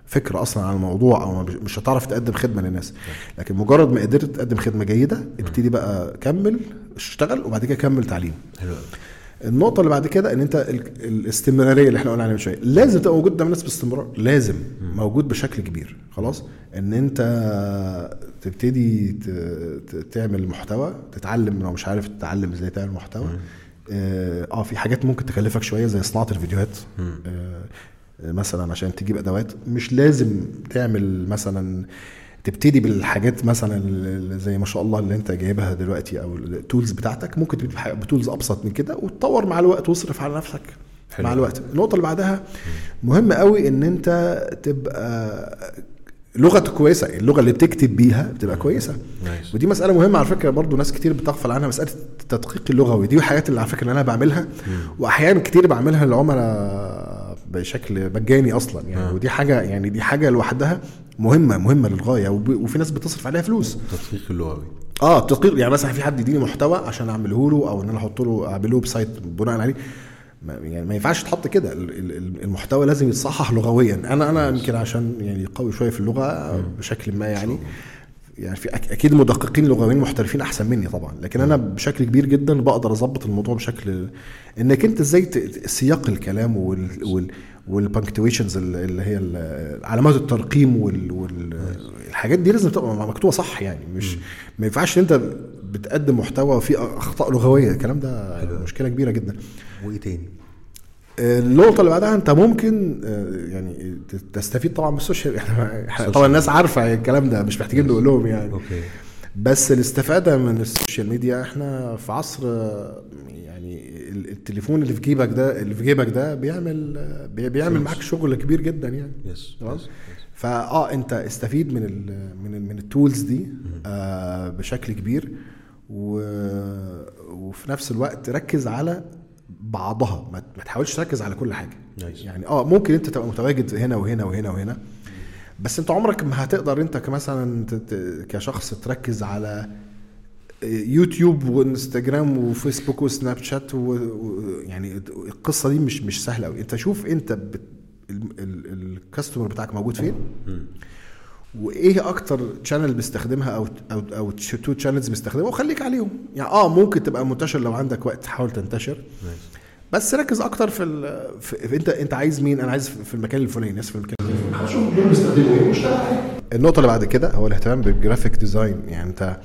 فكره أصلا عن الموضوع أو مش هتعرف تقدم خدمة للناس. لكن مجرد ما قدرت تقدم خدمة جيدة ابتدي بقى كمل اشتغل وبعد كده كمل تعليم. حلو النقطة اللي بعد كده إن أنت ال- الاستمرارية اللي إحنا قلنا عليها من شوية. لازم تبقى موجود قدام الناس باستمرار. لازم. موجود بشكل كبير. خلاص؟ إن أنت تبتدي ت- ت- تعمل محتوى تتعلم لو مش عارف تتعلم إزاي تعمل محتوى. آه آه، في حاجات ممكن تكلفك شوية زي صناعة الفيديوهات. آه مثلا عشان تجيب أدوات. مش لازم تعمل مثلا تبتدي بالحاجات مثلا زي ما شاء الله اللي أنت جايبها دلوقتي أو ال tools بتاعتك ممكن تبتدي ب tools أبسط من كده وتطور مع الوقت واصرف على نفسك حلو. مع الوقت النقطة اللي بعدها مهم قوي إن أنت تبقى لغتك كويسة اللغة اللي بتكتب بيها بتبقى كويسة nice. ودي مسألة مهمة على فكرة برضو ناس كتير بتغفل عنها مسألة التدقيق اللغوي دي الحاجات اللي على فكرة اللي أنا بعملها واحيانا كتير بعملها للعملاء بشكل مجاني أصلا يعني آه. ودي حاجة يعني دي حاجة لوحدها مهمة مهمة للغاية وفي ناس بتصرف عليها فلوس. التدقيق اللغوي آه التدقيق يعني مثلا في حد يديني محتوى عشان أعمله له أو إن أنا أحط له اعمل له website بناء عليه. ما يعني ما ينفعش تحط كده. ال- ال- ال- المحتوى لازم يتصحح لغويا. أنا أنا يمكن عشان يعني قوي شوية في اللغة بشكل ما يعني. يعني في أكيد مدققين لغويين محترفين أحسن مني طبعا. لكن أنا بشكل كبير جدا بقدر أظبط الموضوع بشكل إنك أنت إزاي سياق الكلام وال, وال وال punctuations اللي هي علامات الترقيم والحاجات دي لازم تبقى مكتوبة صح يعني مش ما ينفعش أنت بتقدم محتوى فيه أخطاء لغوية الكلام ده مشكلة كبيرة جدا. وإيه تاني؟ النقطة اللي بعدها أنت ممكن آه، يعني تستفيد طبعا بال social يعني طبعا الناس عارفة الكلام ده مش محتاجين نقول لهم يعني. okay. بس الاستفادة من ال social media إحنا في عصر آه، التليفون اللي في جيبك ده اللي في جيبك ده بيعمل بي- بيعمل. معاك شغل كبير جدا يعني. yes yes. فاه انت استفيد من ال من ال من ال tools دي آه بشكل كبير و وفي نفس الوقت ركز على بعضها. ما تحاولش تركز على كل حاجة. nice. يعني آه ممكن انت تبقى متواجد هنا وهنا وهنا وهنا بس انت عمرك ما هتقدر انت كمثلا كشخص تركز على يوتيوب وانستجرام وفيسبوك وسناب شات و- و- يعني القصة دي مش مش سهلة قوي أنت شوف أنت بت... ال- ال- ال customer بتاعك موجود فين وإيه أكتر channel بيستخدمها أو أو أو two channels بيستخدمها وخليك عليهم. يعني آه ممكن تبقى منتشر لو عندك وقت حاول تنتشر. بس ركز أكتر في, ال... في... في انت أنت عايز مين؟ أنا عايز في المكان الفلاني ناس في المكان هشوف دول بيستخدموا إيه؟ النقطة اللي بعد كده هو الاهتمام بال graphic design. يعني أنت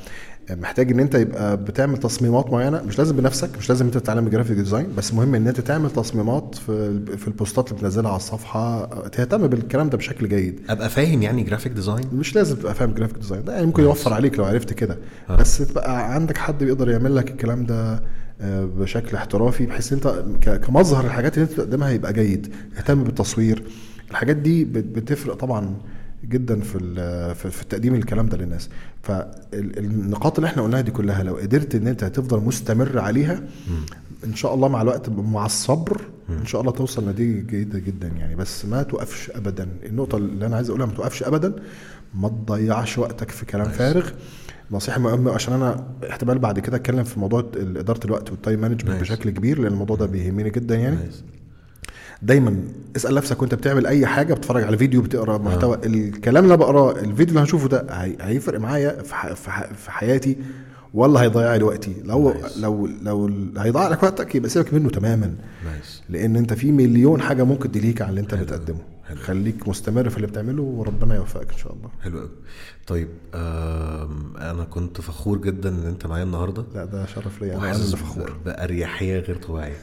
محتاج إن أنت يبقى بتعمل تصميمات معينة. مش لازم بنفسك مش لازم أنت تتعلم ال graphic design بس مهم إن أنت تعمل تصميمات في في ال posts ات اللي بتنزلها على الصفحة. تهتم بالكلام ده بشكل جيد. أبقى فاهم يعني graphic design مش لازم تبقى فاهم graphic design ده يعني ممكن يوفر عليك لو عرفت كده. بس تبقى عندك حد بيقدر يعمل لك الكلام ده آه، بشكل احترافي بحيث أنت كمظهر الحاجات اللي أنت بتقدمها يبقى جيد. اهتم بالتصوير. الحاجات دي بت- بتفرق طبعا جدا في في تقديم الكلام ده للناس. فالنقاط اللي إحنا قلناها دي كلها لو قدرت إن أنت تفضل مستمر عليها إن شاء الله مع الوقت مع الصبر إن شاء الله توصل لنتيجة جيدة جدا يعني. بس ما توقفش ابدا. النقطة اللي أنا عايز أقولها ما توقفش ابدا. ما تضيعش وقتك في كلام فارغ. نصيحة مهمة عشان أنا احتمال بعد كده أتكلم في موضوع إدارة الوقت وال time management. بشكل كبير لأن الموضوع ده بيهمني جدا يعني. دايما اسأل نفسك وأنت بتعمل أي حاجة بتتفرج على فيديو بتقرأ محتوى الكلام اللي أنا بقراه الفيديو اللي هشوفه ده هي- هيفرق معايا في, ح... في, ح... في حياتي ولا هيضيع لي وقتي. لو Nice. لو لو هيضيع لك وقتك يبقى سيبك منه تماما. نايس لأن أنت في مليون حاجة ممكن تليك على اللي أنت بتقدمه. حلو. خليك مستمر في اللي بتعمله وربنا يوفقك إن شاء الله. حلو قوي طيب أنا كنت فخور جدا إن أنت معايا النهارده. لا ده شرف ليا. أنا فخور. باريحيه غير طبيعية.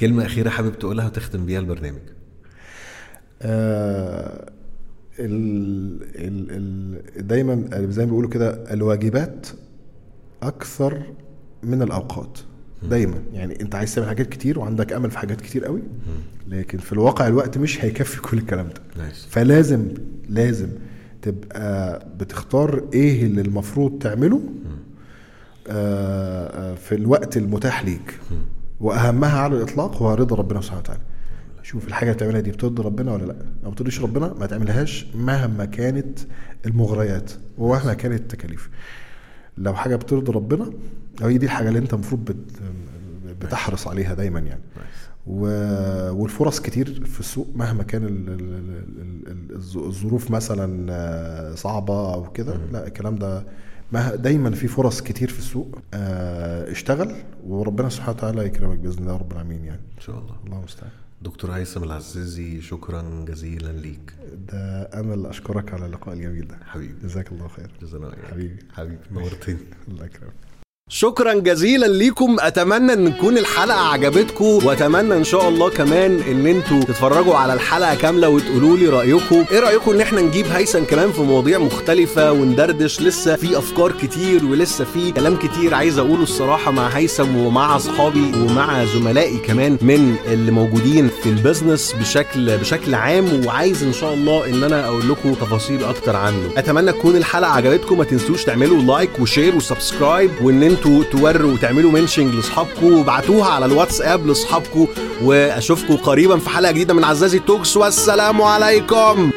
كلمة أخيرة حابب تقولها وتختم بيها البرنامج. آه ال ال ال دايما زي ما بيقولوا كده الواجبات أكثر من الأوقات. دايما. يعني أنت عايز تعمل حاجات كتير وعندك أمل في حاجات كتير قوي لكن في الواقع الوقت مش هيكفي كل الكلام ده. فلازم لازم تبقى بتختار إيه اللي المفروض تعمله آه، آه، في الوقت المتاح ليك. وأهمها على الإطلاق هو رضا ربنا سبحانه وتعالى. شوف الحاجة اللي بتعملها دي بترضي ربنا ولا لأ؟ لو ما بترضيش ربنا ما تعملهاش مهما كانت المغريات ومهما كانت التكاليف. لو حاجة بترضي ربنا هي دي الحاجة اللي أنت المفروض بت بتحرص عليها دايما يعني. و... والفرص كتير في السوق مهما كان ال... ال... ال... ال- الظ- الظروف مثلا آه، صعبة أو كده لا الكلام ده مه... دايما في فرص كتير في السوق. آه، اشتغل وربنا سبحانه وتعالى يكرمك بإذن الله رب العالمين يعني. إن شاء الله. الله المستعان. دكتور هيثم العزازي شكرا جزيلا ليك. ده أنا اللي أشكرك على اللقاء الجميل ده. حبيبي. جزاك الله خير جزانا الله خير. حبيبي. حبيبي نورتني. الله يكرمك. شكرا جزيلا ليكم. أتمنى إن تكون الحلقة عجبتكم وأتمنى إن شاء الله كمان إن أنتوا تتفرجوا على الحلقة كاملة وتقولوا لي رأيكم. إيه رأيكم إن إحنا نجيب هيثم كمان في مواضيع مختلفة وندردش؟ لسه في أفكار كتير ولسه في كلام كتير عايز أقوله الصراحة مع هيثم ومع أصحابي ومع زملائي كمان من اللي موجودين في البيزنس بشكل بشكل عام. وعايز إن شاء الله إن أنا أقول لكم تفاصيل أكتر عنه. أتمنى تكون الحلقة عجبتكم. ما تنسوش تعملوا like و share و subscribe وإن أنتوا تشيروا وتعملوا mentioning لاصحابكم وابعتوها على الواتساب لاصحابكم واشوفكم قريبا في حلقة جديدة من عزازي توكس والسلام عليكم.